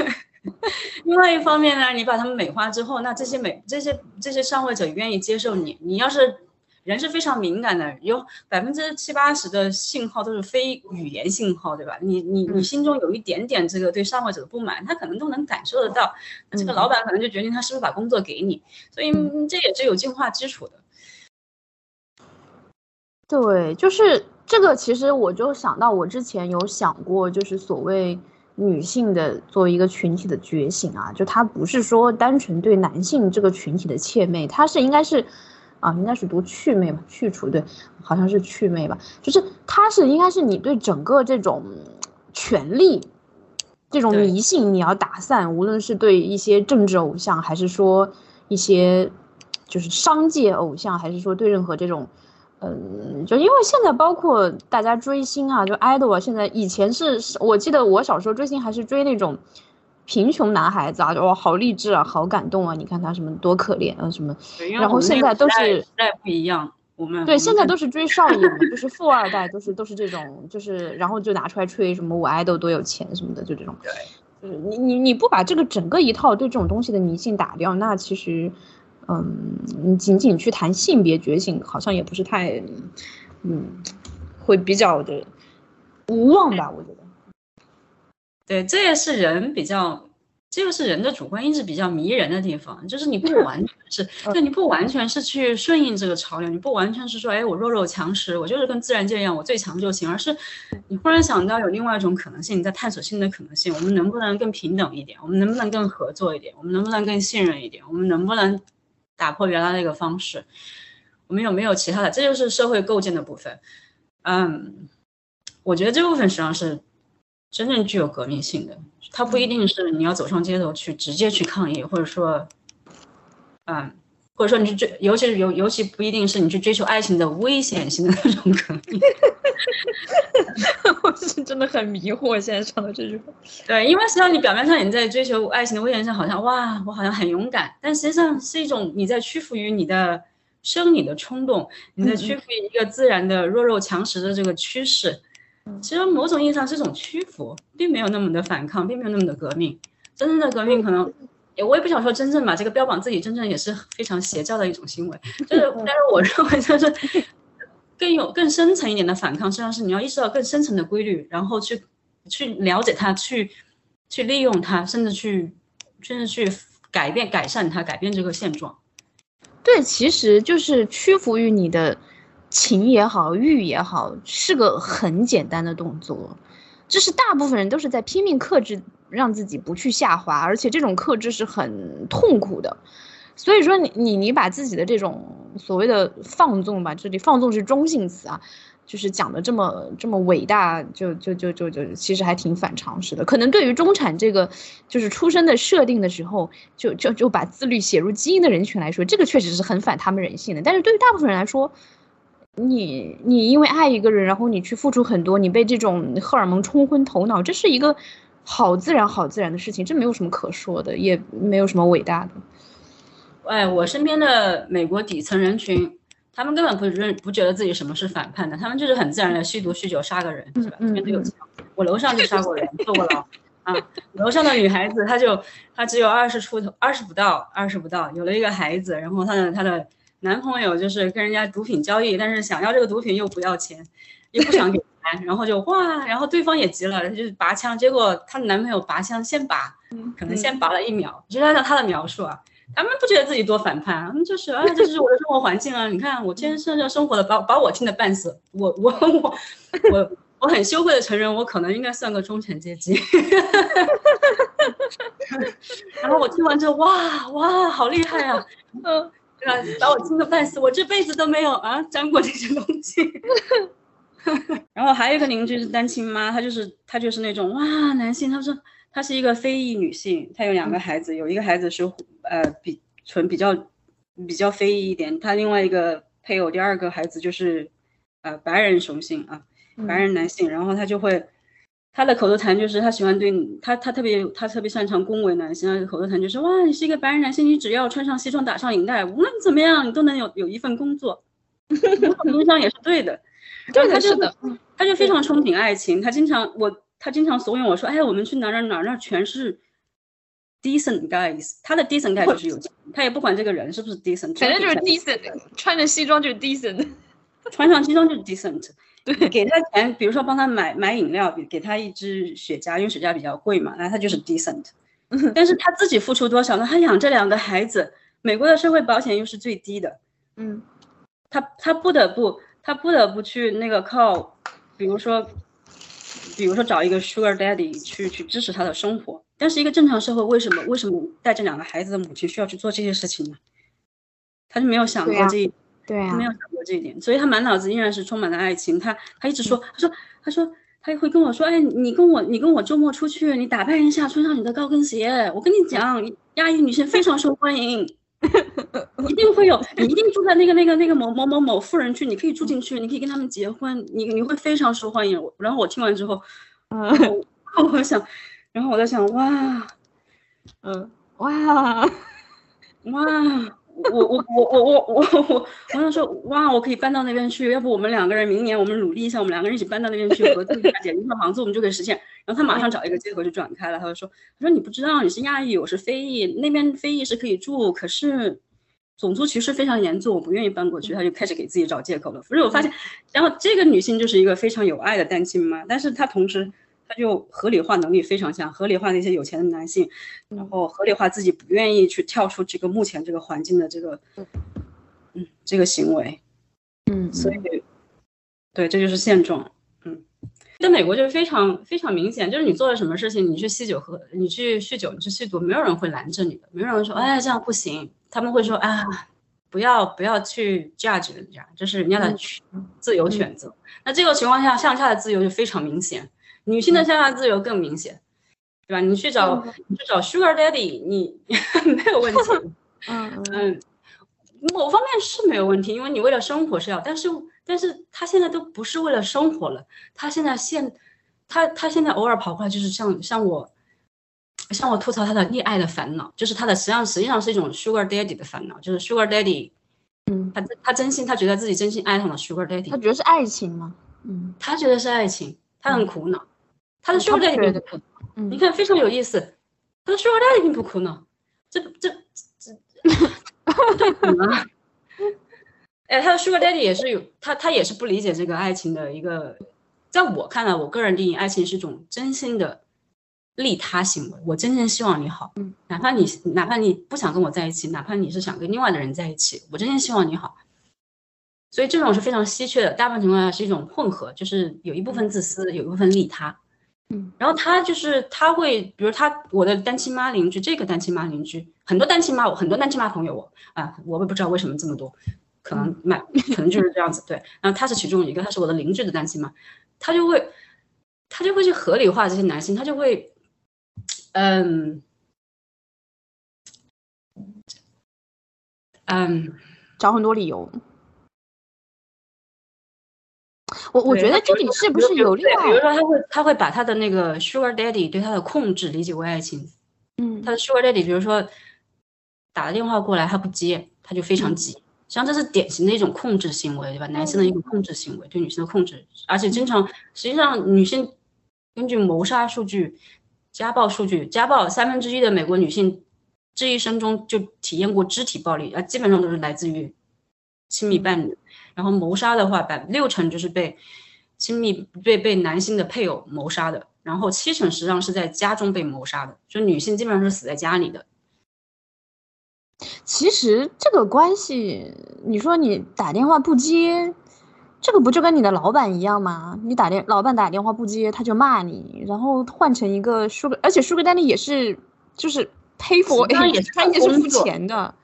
另外一方面呢，你把他们美化之后，那这些美这些这些上位者愿意接受你。你要是人是非常敏感的，有百分之七八十的信号都是非语言信号，对吧？你你你心中有一点点这个对上位者的不满，他可能都能感受得到。这个老板可能就决定他是不是把工作给你，所以这也是有进化基础的。对，就是这个。其实我就想到，我之前有想过，就是所谓女性的作为一个群体的觉醒啊，就它不是说单纯对男性这个群体的怯媚，它是应该是，啊，应该是读祛魅吧，去除对，好像是祛魅吧，就是它是应该是你对整个这种权力这种迷信你要打散，无论是对一些政治偶像，还是说一些就是商界偶像，还是说对任何这种。嗯，就因为现在包括大家追星啊，就 idol 啊，现在以前是我记得我小时候追星还是追那种贫穷男孩子啊，就哇好励志啊，好感动啊，你看他什么多可怜啊什么，然后现在都是时代不一样，我们对现在都是追少爷嘛，就是富二代，都是都是这种，就是然后就拿出来吹什么我 idol 多有钱什么的，就这种，对，就是你你你不把这个整个一套对这种东西的迷信打掉，那其实。嗯，你仅仅去谈性别觉醒，好像也不是太，嗯，会比较的无望吧？我觉得。对，这也是人比较，这个是人的主观意志比较迷人的地方，就是你不完全是，对，你不完全是去顺应这个潮流，你不完全是说，哎，我弱肉强食，我就是跟自然界一样，我最强就行，而是你忽然想到有另外一种可能性，你在探索新的可能性，我们能不能更平等一点？我们能不能更合作一点？我们能不能更信任一点？我们能不能？打破原来那个方式，我们有没有其他的？这就是社会构建的部分。嗯，我觉得这部分实际上是真正具有革命性的。它不一定是你要走上街头去直接去抗议，或者说，嗯，或者说你去追，尤其是尤尤其不一定是你去追求爱情的危险性的那种革命。我是真的很迷惑，现在唱的这句话。对，因为实际上你表面上你在追求爱情的危险性，好像哇，我好像很勇敢，但实际上是一种你在屈服于你的生理的冲动，你在屈服于一个自然的弱肉强食的这个趋势。其实某种意义上是一种屈服，并没有那么的反抗，并没有那么的革命。真正的革命可能，也我也不想说真正吧，这个标榜自己真正也是非常邪教的一种行为。就是，但是我认为就是。更有更深层一点的反抗，实际上是你要意识到更深层的规律，然后去去了解它，去去利用它，甚至去甚至去改变、改善它，改变这个现状。对，其实就是屈服于你的情也好，欲也好，是个很简单的动作。就是大部分人都是在拼命克制，让自己不去下滑，而且这种克制是很痛苦的。所以说你你你把自己的这种所谓的放纵吧，这里放纵是中性词啊，就是讲的这么这么伟大，就就就就就其实还挺反常识的。可能对于中产这个就是出生的设定的时候，就就就把自律写入基因的人群来说，这个确实是很反他们人性的。但是对于大部分人来说，你你因为爱一个人，然后你去付出很多，你被这种荷尔蒙冲昏头脑，这是一个好自然好自然的事情，这没有什么可说的，也没有什么伟大的。哎，我身边的美国底层人群，他们根本不认不觉得自己什么是反叛的，他们就是很自然的吸毒、酗酒、杀个人，是吧？这边都有枪，我楼上就杀过人，坐过牢啊。楼上的女孩子，她就她只有二十出头，二十不到，二十不到，有了一个孩子，然后她的她的男朋友就是跟人家毒品交易，但是想要这个毒品又不要钱，又不想给钱，然后就哇，然后对方也急了，就是拔枪，结果她的男朋友拔枪先拔，可能先拔了一秒，就按照她的描述啊。他们不觉得自己多反叛，他们就是啊，这就是我的生活环境啊！你看我天生就生活的把把我听得半死，我我我我我很羞愧的承认，我可能应该算个中产阶级。然后我听完之后，哇哇，好厉害啊！嗯？把我惊得半死，我这辈子都没有啊沾过这些东西。然后还有一个邻居是单亲妈，她就是她就是那种哇，男性，她说。她是一个非裔女性，她有两个孩子，有一个孩子是呃比纯比较比较非裔一点，她另外一个配偶第二个孩子就是呃白人雄性啊，白人男性，然后他就会他的口头禅就是他喜欢对你，他他特别他特别擅长恭维男性，他的口头禅就是哇你是一个白人男性，你只要穿上西装打上领带，无论怎么样你都能有有一份工作，某种上也是对的，对的是的，他就非常憧憬爱情，他经常我。他经常怂恿我说，哎，我们去哪哪哪那全是 decent guys。他的 decent guy 就是有钱，他也不管这个人是不是 decent，反正就是 decent，穿着西装就是 decent，穿上西装就是 decent。对，给他钱，比如说帮他买买饮料，给给他一支雪茄，因为雪茄比较贵嘛，那他就是 decent。但是他自己付出多少呢？他养这两个孩子，美国的社会保险又是最低的，嗯，他他不得不他不得不去那个靠，比如说，比如说找一个 sugar daddy 去去支持他的生活。但是一个正常社会为什么为什么带着两个孩子的母亲需要去做这些事情呢？他就没有想过这一。对啊，没有想过这一点，所以他满脑子依然是充满了爱情。他他一直说，他说他说他会跟我说，哎，你跟我你跟我周末出去，你打扮一下，穿上你的高跟鞋。我跟你讲，亚裔女性非常受欢迎，一定会有，你一定住在那个那个那个某某某某富人区，你可以住进去，你可以跟他们结婚，你你会非常受欢迎。然后我听完之后，嗯，我想，然后我在想，哇，嗯，哇，哇。我我我我我我我我想说哇，我可以搬到那边去，要不我们两个人明年我们努力一下，我们两个人一起搬到那边去合租一下，捡一套房子，我们就可以实现。然后他马上找一个借口就转开了，他就说他说你不知道你是亚裔，我是非裔，那边非裔是可以住，可是种族歧视非常严重，我不愿意搬过去。他就开始给自己找借口了。不是我发现，然后这个女性就是一个非常有爱的单亲妈，但是她同时。他就合理化能力非常强，合理化那些有钱的男性，然后合理化自己不愿意去跳出这个目前这个环境的这个，嗯，这个行为，嗯，所。以，对，这就是现状，嗯，在美国就是非常非常明显，就是你做了什么事情，你去吸酒喝，你去酗酒，你去吸毒，没有人会拦着你的，没有人说，哎，这样不行，他们会说，啊，不要不要去 judge 人家，这是人家的自由选择。那这个情况下，向下的自由就非常明显。女性的向下自由更明显，对吧？你去找你去找 Sugar Daddy，你 没有问题。嗯嗯，某方面是没有问题，因为你为了生活是要，但是但是他现在都不是为了生活了，他现在现他他现在偶尔跑过来就是像像我，像我吐槽他的溺爱的烦恼，就是他的实际上实际上是一种 Sugar Daddy 的烦恼，就是 Sugar Daddy，嗯，他他真心他觉得自己真心爱上了 Sugar Daddy，他觉得是爱情吗？嗯，他觉得是爱情，他很苦恼。他的 sugar daddy 并不苦恼，你看非常有意思，他的 sugar daddy 并不哭呢，这这这对吗？哎，他的 sugar daddy 也是有他，他也是不理解这个爱情的一个，在我看来，我个人定义爱情是一种真心的利他行为，我真心希望你好，嗯，哪怕你哪怕你不想跟我在一起，哪怕你是想跟另外的人在一起，我真心希望你好，所以这种是非常稀缺的，大部分情况下是一种混合，就是有一部分自私，有一部分利他。然后他就是他会，比如他我的单亲妈邻居，这个单亲妈邻居，很多单亲妈，我很多单亲妈朋友，我啊，我也不知道为什么这么多，可能买，可能就是这样子，对。然后他是其中一个，他是我的邻居的单亲妈，他就会，他就会去合理化这些男性，他就会，嗯，嗯，找很多理由。我我觉得这里是不是有另外，比如说他会他会把他的那个 sugar daddy 对他的控制理解为爱情，嗯，他的 sugar daddy 比如说打了电话过来他不接，他就非常急，实际上这是典型的一种控制行为，对吧？男性的一种控制行为，对女性的控制，而且经常实际上女性根据谋杀数据、家暴数据，家暴三分之一的美国女性这一生中就体验过肢体暴力，啊，基本上都是来自于亲密伴侣。然后谋杀的话，百六成就是被亲密被被男性的配偶谋杀的，然后七成实际上是在家中被谋杀的，就女性基本上是死在家里的。其实这个关系，你说你打电话不接，这个不就跟你的老板一样吗？你打电老板打电话不接，他就骂你，然后换成一个 sugar，而且 sugar daddy 也是就是 pay for，他也是付钱的。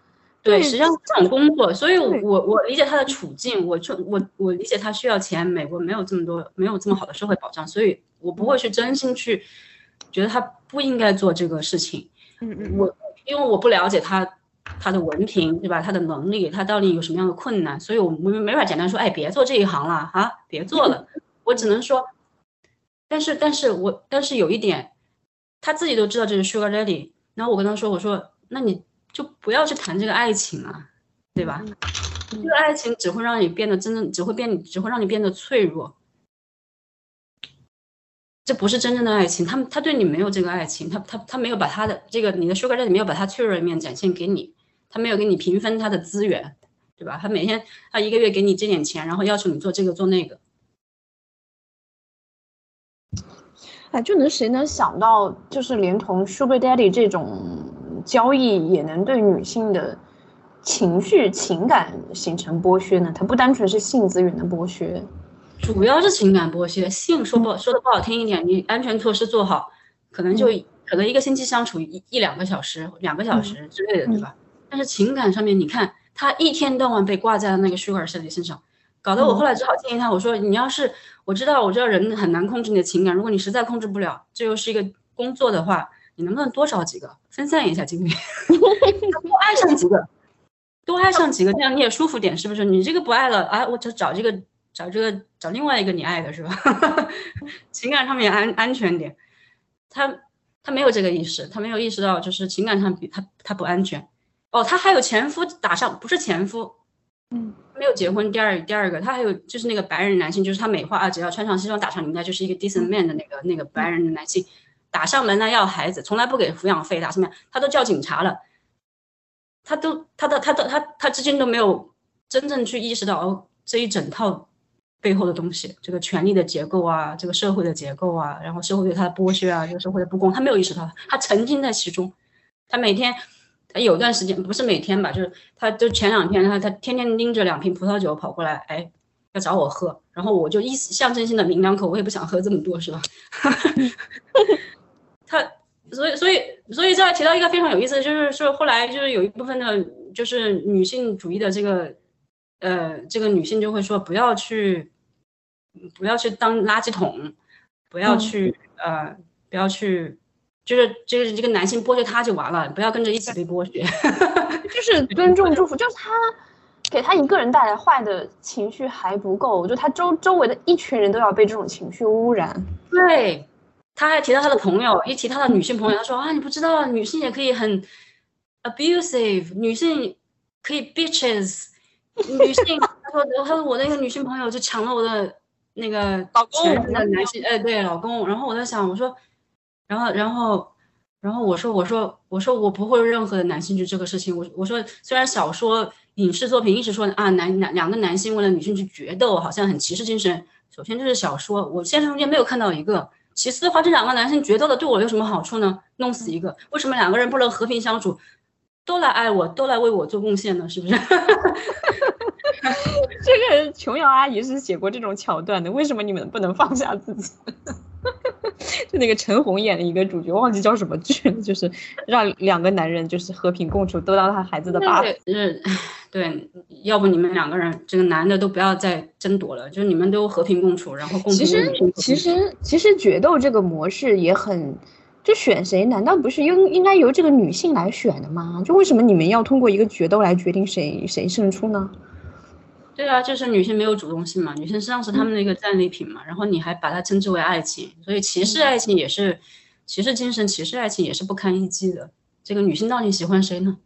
对，实际上这种工作，所以我我理解他的处境，我就我我理解他需要钱。美国没有这么多，没有这么好的社会保障，所以我不会去真心去觉得他不应该做这个事情。嗯嗯，我因为我不了解他他的文凭，对吧？他的能力，他到底有什么样的困难，所以我没没法简单说，哎，别做这一行了啊，别做了。我只能说，但是但是我但是有一点，他自己都知道这是 Sugar Daddy，然后我跟他说，我说那你。就不要去谈这个爱情啊，对吧？这个爱情只会让你变得真正，只会变，只会让你变得脆弱。这不是真正的爱情，他他对你没有这个爱情，他他他没有把他的这个你的 sugar daddy 没有把他脆弱的一面展现给你，他没有给你平分他的资源，对吧？他每天他一个月给你这点钱，然后要求你做这个做那个。哎，就能谁能想到，就是连同 sugar daddy 这种交易也能对女性的情绪情感形成剥削呢？它不单纯是性资源的剥削。主要是情感剥削，性说不说的不好听一点，你安全措施做好，可能就可能一个星期相处一一两个小时、两个小时之类的，对吧？但是情感上面，你看他一天到晚被挂在了那个 sugar 身上，搞得我后来只好建议他，我说你要是我知道我知道人很难控制你的情感，如果你实在控制不了，这又是一个工作的话，你能不能多找几个，分散一下精力，多爱上几个，多爱上几个，这样你也舒服点，是不是？你这个不爱了啊，我就找这个。找这个找另外一个你爱的是吧？情感上面安安全点，他他没有这个意识，他没有意识到就是情感上比他他不安全。哦，他还有前夫打上，不是前夫，嗯，没有结婚。第二第二个，他还有就是那个白人男性，就是他美化啊，只要穿上西装打上领带就是一个 decent man 的那个那个白人的男性，打上门来要孩子，从来不给抚养费，打什么？他都叫警察了，他都他的他的他他至今都没有真正去意识到哦这一整套。背后的东西，这个权力的结构啊，这个社会的结构啊，然后社会对他的剥削啊，这个社会的不公，他没有意识到，他沉浸在其中。他每天，他有段时间不是每天吧，就是他就前两天，他他天天拎着两瓶葡萄酒跑过来，哎，要找我喝，然后我就意思象征性的抿两口，我也不想喝这么多，是吧？他所以所以所以这提到一个非常有意思的，就是说后来就是有一部分的，就是女性主义的这个。呃，这个女性就会说不要去，不要去当垃圾桶，不要去呃，不要去，就是就是这个男性剥削她就完了，不要跟着一起被剥削，就是尊重祝福，就是他给他一个人带来坏的情绪还不够，就他周周围的一群人都要被这种情绪污染。对，他还提到他的朋友，一提他的女性朋友，他说啊，你不知道女性也可以很 abusive，女性可以 bitches。女性，他说，他说我那个女性朋友就抢了我的那个老公的男性，哎，对，老公。然后我在想，我说，然后，然后，然后我说，我说，我说我不会任何的男性去这个事情。我我说，虽然小说、影视作品一直说啊，男男两个男性为了女性去决斗，好像很歧视精神。首先这是小说，我现实中间没有看到一个。其次的话，这两个男生决斗了对我有什么好处呢？弄死一个，为什么两个人不能和平相处？都来爱我，都来为我做贡献呢，是不是？这个琼瑶阿姨是写过这种桥段的，为什么你们不能放下自己？就那个陈红演的一个主角，忘记叫什么剧了，就是让两个男人就是和平共处，都当他孩子的爸。是，对，要不你们两个人，这个男的都不要再争夺了，就是你们都和平共处，然后共。其实，其实，其实决斗这个模式也很。就选谁？难道不是应应该由这个女性来选的吗？就为什么你们要通过一个决斗来决定谁谁胜出呢？对啊，就是女性没有主动性嘛，女性实际上是他们的一个战利品嘛。然后你还把它称之为爱情，所以歧视爱情也是歧视精神，歧视爱情也是不堪一击的。这个女性到底喜欢谁呢？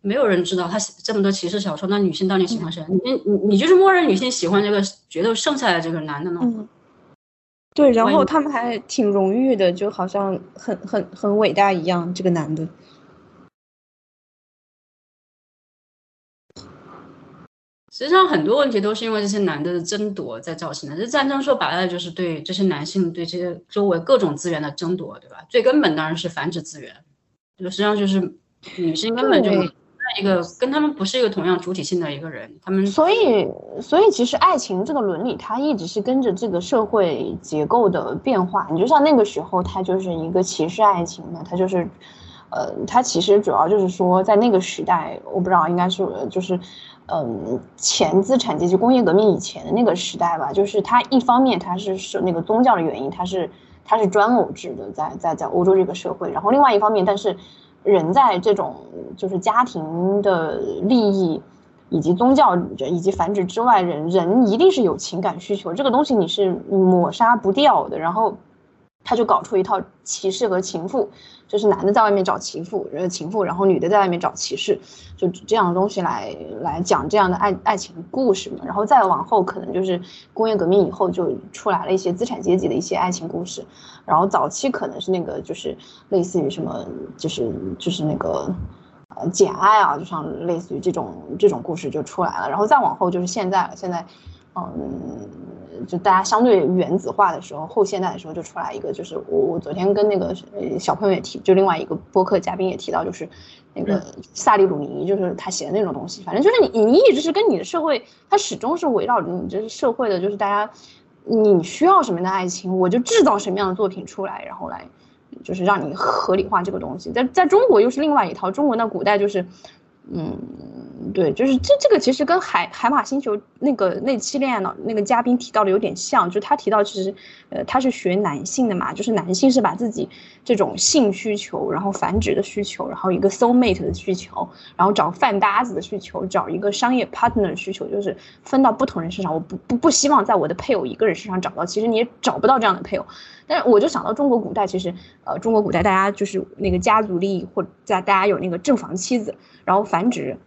没有人知道。他这么多歧视小说，那女性到底喜欢谁？你你你就是默认女性喜欢这个决斗剩下的这个男的呢？嗯对，然后他们还挺荣誉的，就好像很很很伟大一样。这个男的，实际上很多问题都是因为这些男的的争夺在造成的。这战争说白了就是对这些男性对这些周围各种资源的争夺，对吧？最根本当然是繁殖资源，就实际上就是女性根本就。一个跟他们不是一个同样主体性的一个人，他们所以所以其实爱情这个伦理，它一直是跟着这个社会结构的变化。你就像那个时候，它就是一个歧视爱情的，它就是，呃，它其实主要就是说，在那个时代，我不知道应该是就是，嗯，前资产阶级工业革命以前的那个时代吧，就是它一方面它是是那个宗教的原因，它是它是专偶制的，在在在欧洲这个社会，然后另外一方面，但是。人在这种就是家庭的利益，以及宗教以及繁殖之外，人人一定是有情感需求，这个东西你是抹杀不掉的。然后，他就搞出一套骑士和情妇，就是男的在外面找情妇，呃情妇，然后女的在外面找骑士，就这样的东西来来讲这样的爱爱情故事嘛。然后再往后，可能就是工业革命以后就出来了一些资产阶级的一些爱情故事。然后早期可能是那个就是类似于什么，就是就是那个呃简爱啊，就像类似于这种这种故事就出来了。然后再往后就是现在了，现在嗯。就大家相对原子化的时候，后现代的时候就出来一个，就是我我昨天跟那个小朋友也提，就另外一个播客嘉宾也提到，就是那个萨利鲁尼，就是他写的那种东西。反正就是你你一直是跟你的社会，它始终是围绕着你这是社会的，就是大家你需要什么样的爱情，我就制造什么样的作品出来，然后来就是让你合理化这个东西。在在中国又是另外一套，中国那古代就是。嗯，对，就是这这个其实跟海海马星球那个那期恋爱脑那个嘉宾提到的有点像，就他提到其实，呃，他是学男性的嘛，就是男性是把自己这种性需求，然后繁殖的需求，然后一个 soul mate 的需求，然后找饭搭子的需求，找一个商业 partner 的需求，就是分到不同人身上。我不不不希望在我的配偶一个人身上找到，其实你也找不到这样的配偶。但是我就想到中国古代，其实呃，中国古代大家就是那个家族利益，或在大家有那个正房妻子。然后繁殖，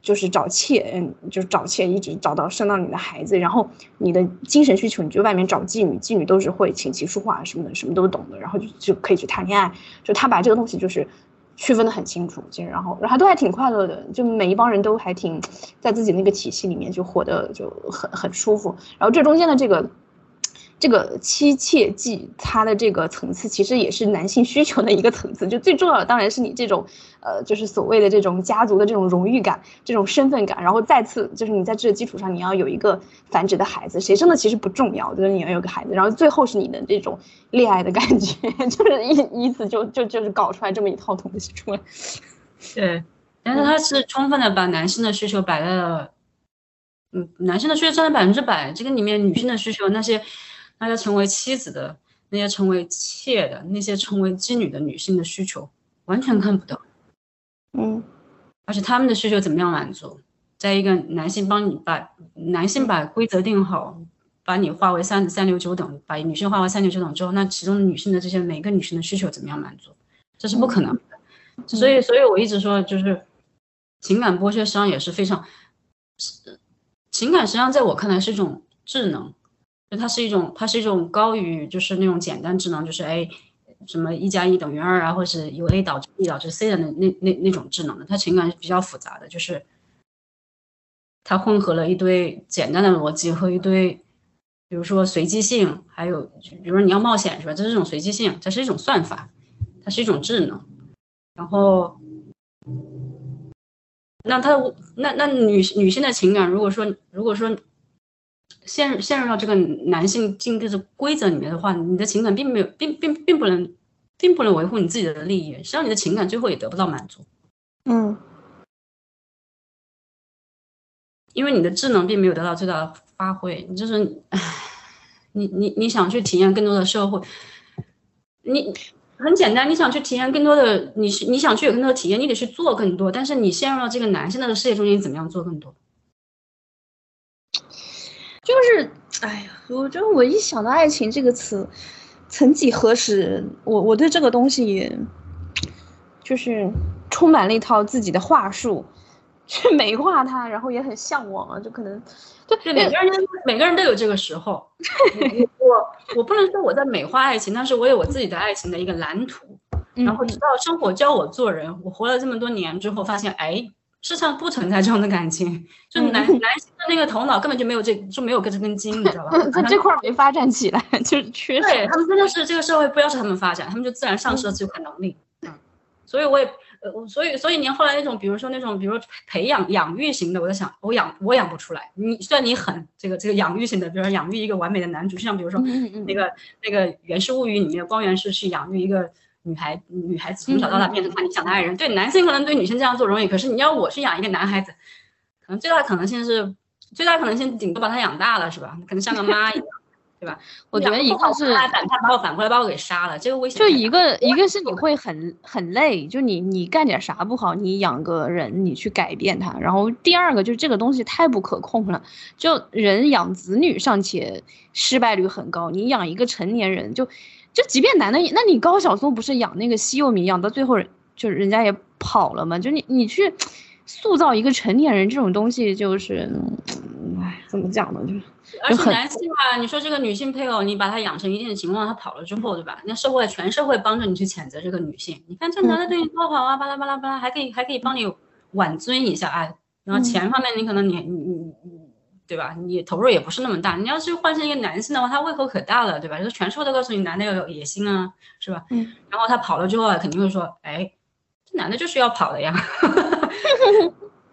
就是找妾，嗯，就是找妾，一直找到生到你的孩子。然后你的精神需求，你就外面找妓女，妓女都是会琴棋书画什么的，什么都懂的，然后就就可以去谈恋爱。就他把这个东西就是区分的很清楚，其实然后然后都还挺快乐的，就每一帮人都还挺在自己那个体系里面就活得就很很舒服。然后这中间的这个。这个妻妾妓，它的这个层次其实也是男性需求的一个层次。就最重要的当然是你这种，呃，就是所谓的这种家族的这种荣誉感、这种身份感。然后再次就是你在这个基础上，你要有一个繁殖的孩子，谁生的其实不重要，就是你要有个孩子。然后最后是你的这种恋爱的感觉，就是以以此就就就是搞出来这么一套东西出来。对，但是他是充分的把男性的需求摆在了，嗯，男性的需求占了百分之百，这个里面女性的需求那些。那些成为妻子的，那些成为妾的，那些成为妓女的女性的需求，完全看不到。嗯，而且他们的需求怎么样满足？在一个男性帮你把男性把规则定好，把你划为三三六九等，把女性划为三六九等之后，那其中女性的这些每个女性的需求怎么样满足？这是不可能的。所以，所以我一直说，就是情感剥削实际上也是非常，情感实际上在我看来是一种智能。它是一种，它是一种高于就是那种简单智能，就是哎，什么一加一等于二啊，或者是由 A 导致 B 导致 C 的那那那那种智能的。它情感是比较复杂的，就是它混合了一堆简单的逻辑和一堆，比如说随机性，还有比如说你要冒险是吧？这是一种随机性，这是一种算法，它是一种智能。然后，那它那那女女性的情感，如果说如果说。陷入陷入到这个男性竞争的规则里面的话，你的情感并没有，并并并不能，并不能维护你自己的利益，实际上你的情感最后也得不到满足。嗯，因为你的智能并没有得到最大的发挥，你就是，唉，你你你想去体验更多的社会，你很简单，你想去体验更多的，你是你想去有更多的体验，你得去做更多，但是你陷入到这个男性的世界中间，你怎么样做更多？就是，哎呀，我觉得我一想到爱情这个词，曾几何时，我我对这个东西，就是充满了一套自己的话术，去美化它，然后也很向往啊，就可能，对，每个人每个人都有这个时候。我我不能说我在美化爱情，但是我有我自己的爱情的一个蓝图，然后直到生活教我做人，我活了这么多年之后，发现，哎。世上不存在这样的感情，就男男性的那个头脑根本就没有这就没有这根筋，你知道吧？在这块没发展起来，就是缺失。对他们真的是这个社会不要求他们发展，他们就自然丧失了这块能力。嗯，所以我也呃，所以所以您后来那种，比如说那种，比如培养养育型的，我在想，我养我养不出来。你虽然你很这个这个养育型的，比如说养育一个完美的男主，就像比如说那个那个《源氏物语》里面光源氏去养育一个。女孩女孩子从小到大变成他理想的爱人，对男性可能对女性这样做容易，可是你要我去养一个男孩子，可能最大的可能性是，最大可能性顶多把他养大了，是吧？可能像个妈一样，对吧？我觉得一个是反他把我反过来把我给杀了，这个危险。就一个一个是你会很很累，就你你干点啥不好，你养个人你去改变他，然后第二个就是这个东西太不可控了，就人养子女尚且失败率很高，你养一个成年人就。就即便男的，那你高晓松不是养那个西柚米养到最后，就人家也跑了嘛？就你你去塑造一个成年人这种东西，就是，哎，怎么讲呢？就是。而且男性啊，你说这个女性配偶，你把她养成一定的情况，她跑了之后，对吧？那社会全社会帮着你去谴责这个女性。你看这男的对你多好啊，巴拉巴拉巴拉，还可以还可以帮你挽尊一下啊。然后钱方面，你可能你你你你，对吧？你投入也不是那么大。你要是换成一个男性的话，他胃口可大了，对吧？就是全社会都告诉你男的要有野心啊，是吧？嗯。然后他跑了之后啊，肯定会说，哎，这男的就是要跑的呀。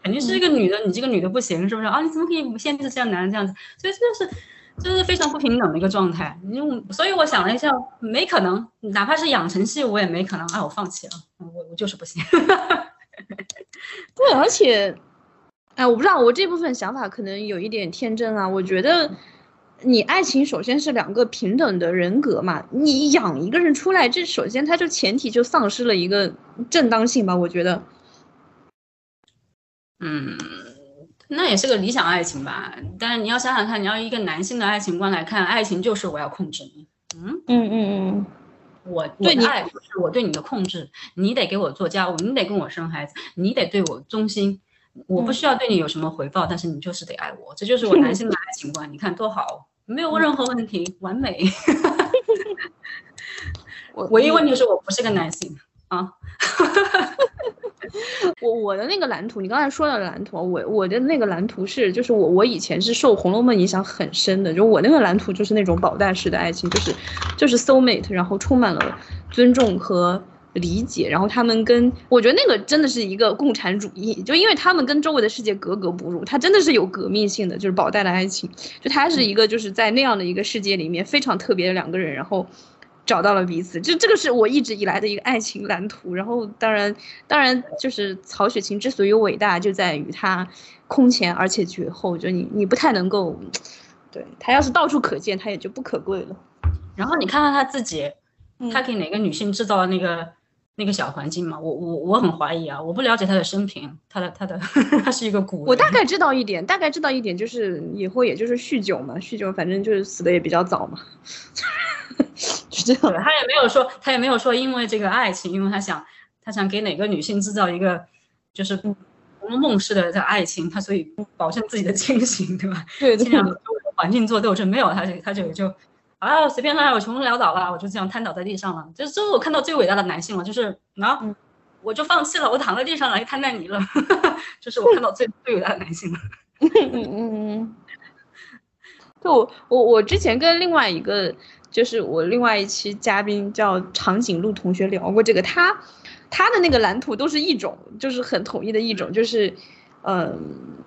肯定是一个女的，你这个女的不行，是不是啊？你怎么可以限制像男的这样子？所以这就是，这是非常不平等的一个状态。你所以我想了一下，没可能，哪怕是养成系，我也没可能。哎，我放弃了，我我就是不行。对，而且，哎，我不知道，我这部分想法可能有一点天真啊。我觉得，你爱情首先是两个平等的人格嘛，你养一个人出来，这首先他就前提就丧失了一个正当性吧？我觉得。嗯，那也是个理想爱情吧。但是你要想想看，你要一个男性的爱情观来看，爱情就是我要控制你。嗯嗯嗯嗯，我对你爱就是我对你的控制，你得给我做家务，你得跟我生孩子，你得对我忠心。我不需要对你有什么回报，但是你就是得爱我，这就是我男性的爱情观。你看多好，没有任何问题，完美。我唯一问题是我不是个男性啊。我我的那个蓝图，你刚才说的蓝图，我我的那个蓝图是，就是我我以前是受《红楼梦》影响很深的，就我那个蓝图就是那种宝黛式的爱情，就是就是 soul mate，然后充满了尊重和理解，然后他们跟我觉得那个真的是一个共产主义，就因为他们跟周围的世界格格不入，他真的是有革命性的，就是宝黛的爱情，就他是一个就是在那样的一个世界里面非常特别的两个人，然后。找到了彼此，就这个是我一直以来的一个爱情蓝图。然后，当然，当然就是曹雪芹之所以伟大，就在于他空前而且绝后。就你，你不太能够，对他要是到处可见，他也就不可贵了。然后你看看他自己，他给哪个女性制造了那个那个小环境嘛？我我我很怀疑啊！我不了解他的生平，他的他的 他是一个古。我大概知道一点，大概知道一点，就是以后也就是酗酒嘛，酗酒，反正就是死的也比较早嘛。是这样的，他也没有说，他也没有说，因为这个爱情，因为他想，他想给哪个女性制造一个，就是梦式的这爱情，他所以保证自己的清醒，对吧？对，尽量环境做斗争，没有，他就他就就啊，随便他，我穷困潦倒了，我就这样瘫倒在地上了。就是这是我看到最伟大的男性了，就是啊，我就放弃了，我躺在地上了，瘫在你了，这是我看到最最伟大的男性了。嗯嗯嗯，就我我我之前跟另外一个。就是我另外一期嘉宾叫长颈鹿同学聊过这个，他他的那个蓝图都是一种，就是很统一的一种，就是，嗯。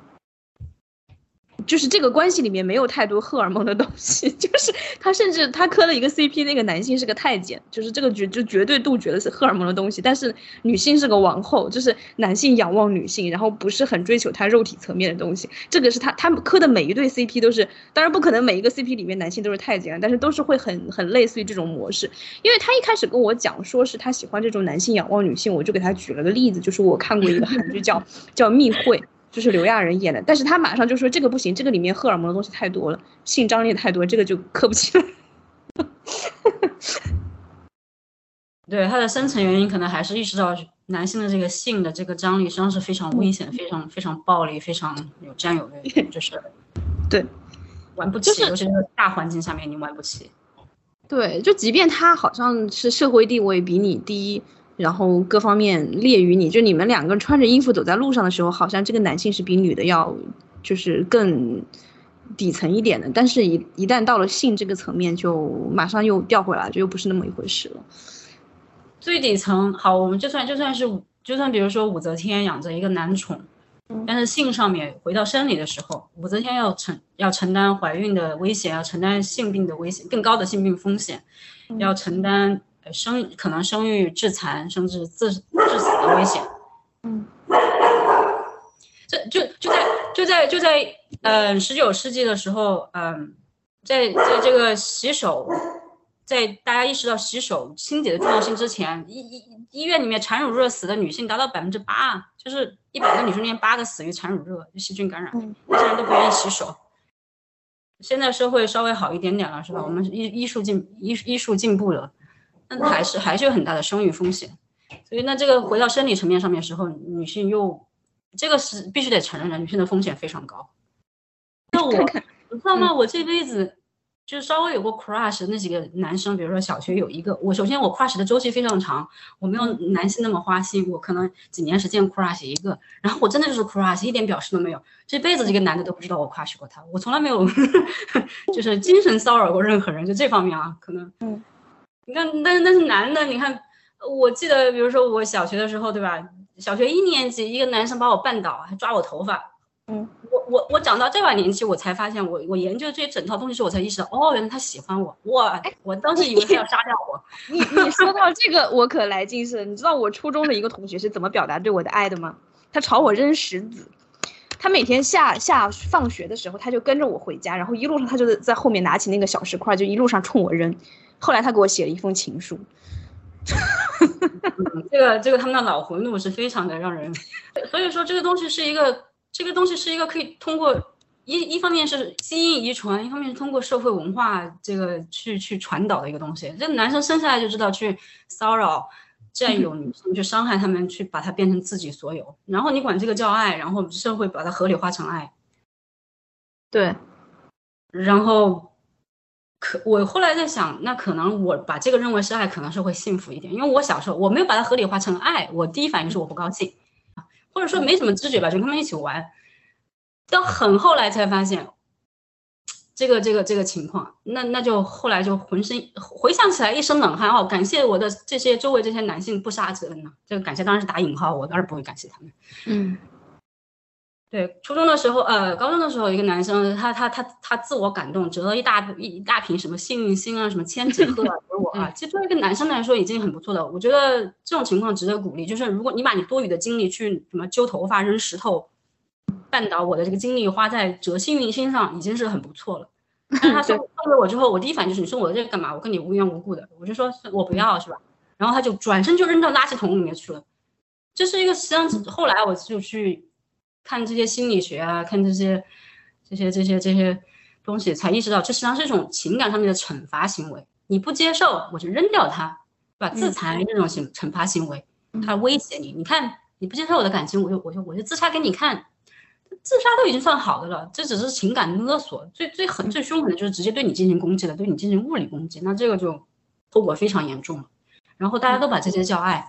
就是这个关系里面没有太多荷尔蒙的东西，就是他甚至他磕了一个 CP，那个男性是个太监，就是这个绝就绝对杜绝的是荷尔蒙的东西，但是女性是个王后，就是男性仰望女性，然后不是很追求他肉体层面的东西，这个是他他们磕的每一对 CP 都是，当然不可能每一个 CP 里面男性都是太监，但是都是会很很类似于这种模式，因为他一开始跟我讲说是他喜欢这种男性仰望女性，我就给他举了个例子，就是我看过一个韩剧叫叫密会。就是刘亚仁演的，但是他马上就说这个不行，这个里面荷尔蒙的东西太多了，性张力太多，这个就磕不起来。对他的深层原因，可能还是意识到男性的这个性的这个张力实际上是非常危险、非常非常暴力、非常有占有欲，就是对玩不起，尤其是大环境下面你玩不起。对，就即便他好像是社会地位比你低。然后各方面劣于你，就你们两个穿着衣服走在路上的时候，好像这个男性是比女的要就是更底层一点的，但是，一一旦到了性这个层面，就马上又掉回来，就又不是那么一回事了。最底层好，我们就算就算是就算比如说武则天养着一个男宠，但是性上面回到生理的时候，武则天要承要承担怀孕的危险，要承担性病的危险，更高的性病风险，要承担。生可能生育致残，甚至致致死的危险。嗯，这就就在就在就在呃十九世纪的时候，嗯，在在这个洗手，在大家意识到洗手清洁的重要性之前，医医医院里面产乳热死的女性达到百分之八，就是一百个女生里面八个死于产乳热，就细菌感染，那些人都不愿意洗手。现在社会稍微好一点点了，是吧？我们医医术进医医术进步了。那还是还是有很大的生育风险。所以那这个回到生理层面上面时候，女性又这个是必须得承认的，女性的风险非常高。那我你知道吗？我这辈子。就稍微有过 crush 那几个男生，比如说小学有一个，我首先我 crush 的周期非常长，我没有男性那么花心，我可能几年时间 crush 一个，然后我真的就是 crush，一点表示都没有，这辈子这个男的都不知道我 crush 过他，我从来没有 就是精神骚扰过任何人，就这方面啊，可能，嗯，你看，但是但是男的，你看，我记得比如说我小学的时候，对吧？小学一年级，一个男生把我绊倒，还抓我头发。嗯，我我我长到这把年纪，我才发现，我我研究这些整套东西时，我才意识到，哦，原来他喜欢我，哇，我当时以为他要杀掉我。你你说到这个，我可来劲是，你知道我初中的一个同学是怎么表达对我的爱的吗？他朝我扔石子，他每天下下放学的时候，他就跟着我回家，然后一路上他就在后面拿起那个小石块，就一路上冲我扔。后来他给我写了一封情书。这个这个他们的脑回路是非常的让人，所以说这个东西是一个。这个东西是一个可以通过一一方面是基因遗传，一方面是通过社会文化这个去去传导的一个东西。这男生生下来就知道去骚扰、占有女性，去伤害他们，去把它变成自己所有。然后你管这个叫爱，然后社会把它合理化成爱。对。然后可我后来在想，那可能我把这个认为是爱，可能是会幸福一点，因为我小时候我没有把它合理化成爱，我第一反应是我不高兴。或者说没什么知觉吧，就跟他们一起玩，到很后来才发现，这个这个这个情况，那那就后来就浑身回想起来一身冷汗哦，感谢我的这些周围这些男性不杀之恩呐，这个感谢当然是打引号，我当然不会感谢他们，嗯。对，初中的时候，呃，高中的时候，一个男生，他他他他自我感动，折了一大一大瓶什么幸运星啊，什么千纸鹤给我啊。其实作为一个男生来说，已经很不错的。我觉得这种情况值得鼓励。就是如果你把你多余的精力去什么揪头发、扔石头、绊倒我的这个精力花在折幸运星上，已经是很不错了。但是他送送给我之后，我第一反应就是你送我的这个干嘛？我跟你无缘无故的，我就说我不要，是吧？然后他就转身就扔到垃圾桶里面去了。这是一个实际上后来我就去。看这些心理学啊，看这些、这些、这些、这些东西，才意识到这实际上是一种情感上面的惩罚行为。你不接受，我就扔掉它，对吧？自残这种行惩罚行为，它威胁你。你看你不接受我的感情，我就我就我就自杀给你看。自杀都已经算好的了，这只是情感勒索。最最狠、最凶狠的就是直接对你进行攻击了，对你进行物理攻击，那这个就后果非常严重了。然后大家都把这些叫爱。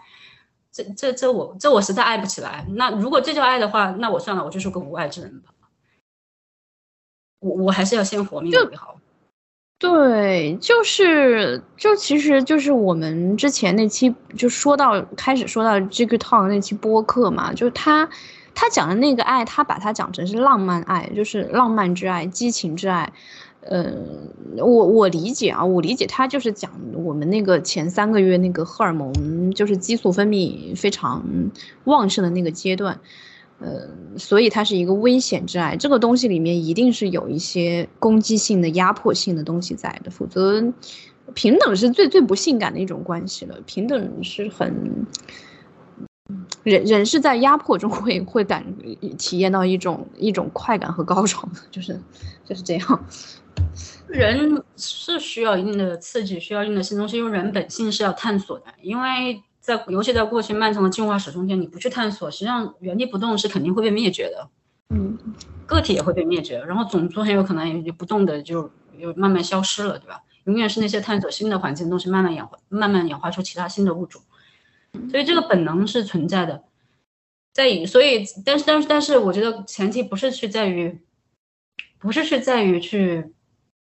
这这这我这我实在爱不起来。那如果这叫爱的话，那我算了，我就是个无爱之人吧。我我还是要先活命为好。对，就是就其实就是我们之前那期就说到开始说到这个 talk 那期播客嘛，就是他他讲的那个爱，他把它讲成是浪漫爱，就是浪漫之爱、激情之爱。嗯，我我理解啊，我理解他就是讲我们那个前三个月那个荷尔蒙就是激素分泌非常旺盛的那个阶段，呃，所以它是一个危险之爱。这个东西里面一定是有一些攻击性的、压迫性的东西在的，否则平等是最最不性感的一种关系了。平等是很人人是在压迫中会会感体验到一种一种快感和高潮的，就是就是这样。人是需要一定的刺激，需要一定的新东西，因为人本性是要探索的。因为在尤其在过去漫长的进化史中间，你不去探索，实际上原地不动是肯定会被灭绝的。嗯，个体也会被灭绝，然后种族很有可能也不动的就就慢慢消失了，对吧？永远是那些探索新的环境的东西慢慢演化，慢慢演化出其他新的物种。所以这个本能是存在的，在于所以，但是但是但是，我觉得前提不是去在于。不是去在于去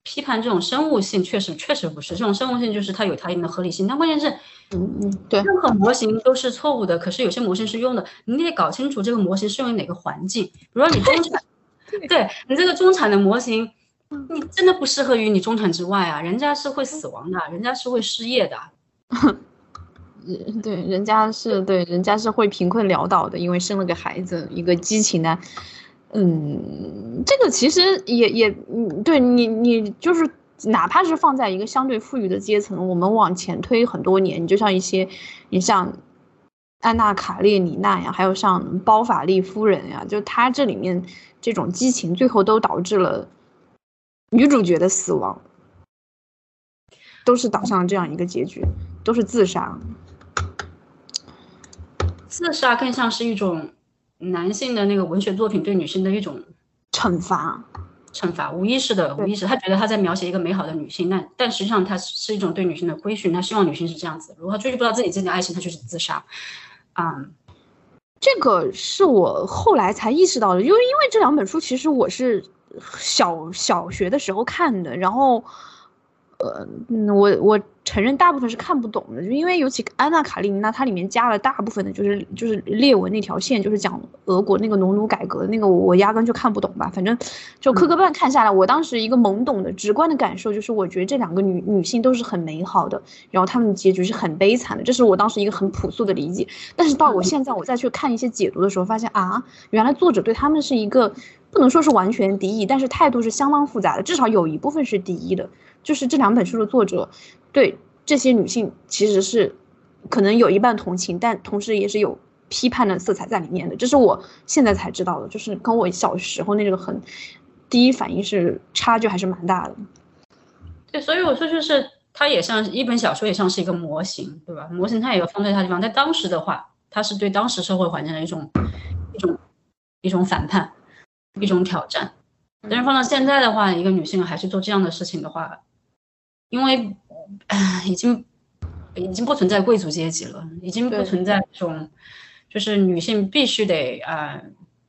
批判这种生物性，确实确实不是这种生物性，就是它有它一定的合理性。但关键是，嗯嗯，对，任何模型都是错误的。可是有些模型是用的，你得搞清楚这个模型适用于哪个环境。比如说你中产，对你这个中产的模型，你真的不适合于你中产之外啊，人家是会死亡的，人家是会失业的。对，人家是对，人家是会贫困潦倒的，因为生了个孩子，一个激情的。嗯，这个其实也也，对你你就是，哪怕是放在一个相对富裕的阶层，我们往前推很多年，你就像一些，你像安娜卡列尼娜呀，还有像包法利夫人呀，就她这里面这种激情，最后都导致了女主角的死亡，都是导向这样一个结局。都是自杀。自杀更像是一种男性的那个文学作品对女性的一种惩罚，惩罚，无意识的，无意识。他觉得他在描写一个美好的女性，但但实际上他是一种对女性的规训。他希望女性是这样子，如果他追求不到自己自己的爱情，他就是自杀。嗯，这个是我后来才意识到的，因为因为这两本书其实我是小小学的时候看的，然后。呃，我我承认大部分是看不懂的，就因为尤其《安娜卡列尼娜》，它里面加了大部分的就是就是列文那条线，就是讲俄国那个农奴改革那个，我压根就看不懂吧。反正就磕磕绊看下来，我当时一个懵懂的直观的感受就是，我觉得这两个女女性都是很美好的，然后她们的结局是很悲惨的，这是我当时一个很朴素的理解。但是到我现在我再去看一些解读的时候，发现啊，原来作者对他们是一个不能说是完全敌意，但是态度是相当复杂的，至少有一部分是敌意的。就是这两本书的作者，对这些女性其实是可能有一半同情，但同时也是有批判的色彩在里面的。这是我现在才知道的，就是跟我小时候那个很第一反应是差距还是蛮大的。对，所以我说就是它也像一本小说，也像是一个模型，对吧？模型它也有放对它地方，在当时的话，它是对当时社会环境的一种一种一种反叛，一种挑战。但是放到现在的话，一个女性还是做这样的事情的话。因为，已经已经不存在贵族阶级了，已经不存在这种，就是女性必须得啊，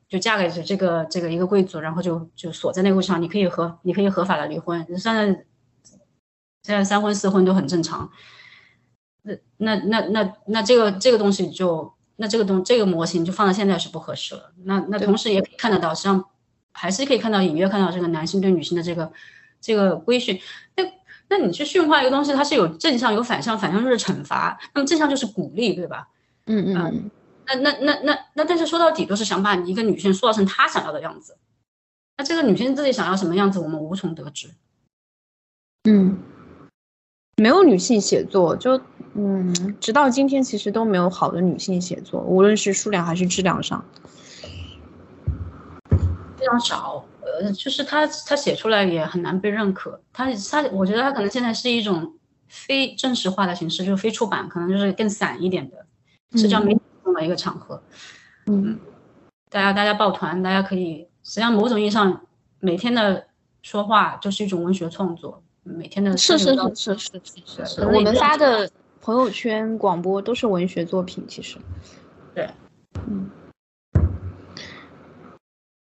就嫁给这个这个一个贵族，然后就就锁在那个位置上。你可以合你可以合法的离婚，现在现在三婚四婚都很正常。那那那那那这个这个东西就那这个东这个模型就放到现在是不合适了。那那同时也可以看得到，实际上还是可以看到隐约看到这个男性对女性的这个这个规训。那那你去驯化一个东西，它是有正向有反向，反向就是惩罚，那么正向就是鼓励，对吧？嗯嗯。那那那那那，但是说到底都是想把一个女性塑造成她想要的样子。那这个女性自己想要什么样子，我们无从得知。嗯，没有女性写作，就嗯，直到今天其实都没有好的女性写作，无论是数量还是质量上，非常少。呃，就是他他写出来也很难被认可。他他，我觉得他可能现在是一种非正式化的形式，就是非出版，可能就是更散一点的社交媒体中的一个场合。嗯，大家大家抱团，大家可以，实际上某种意义上，每天的说话就是一种文学创作。每天的是是是是是是，我们发的朋友圈、广播都是文学作品，其实。对，嗯。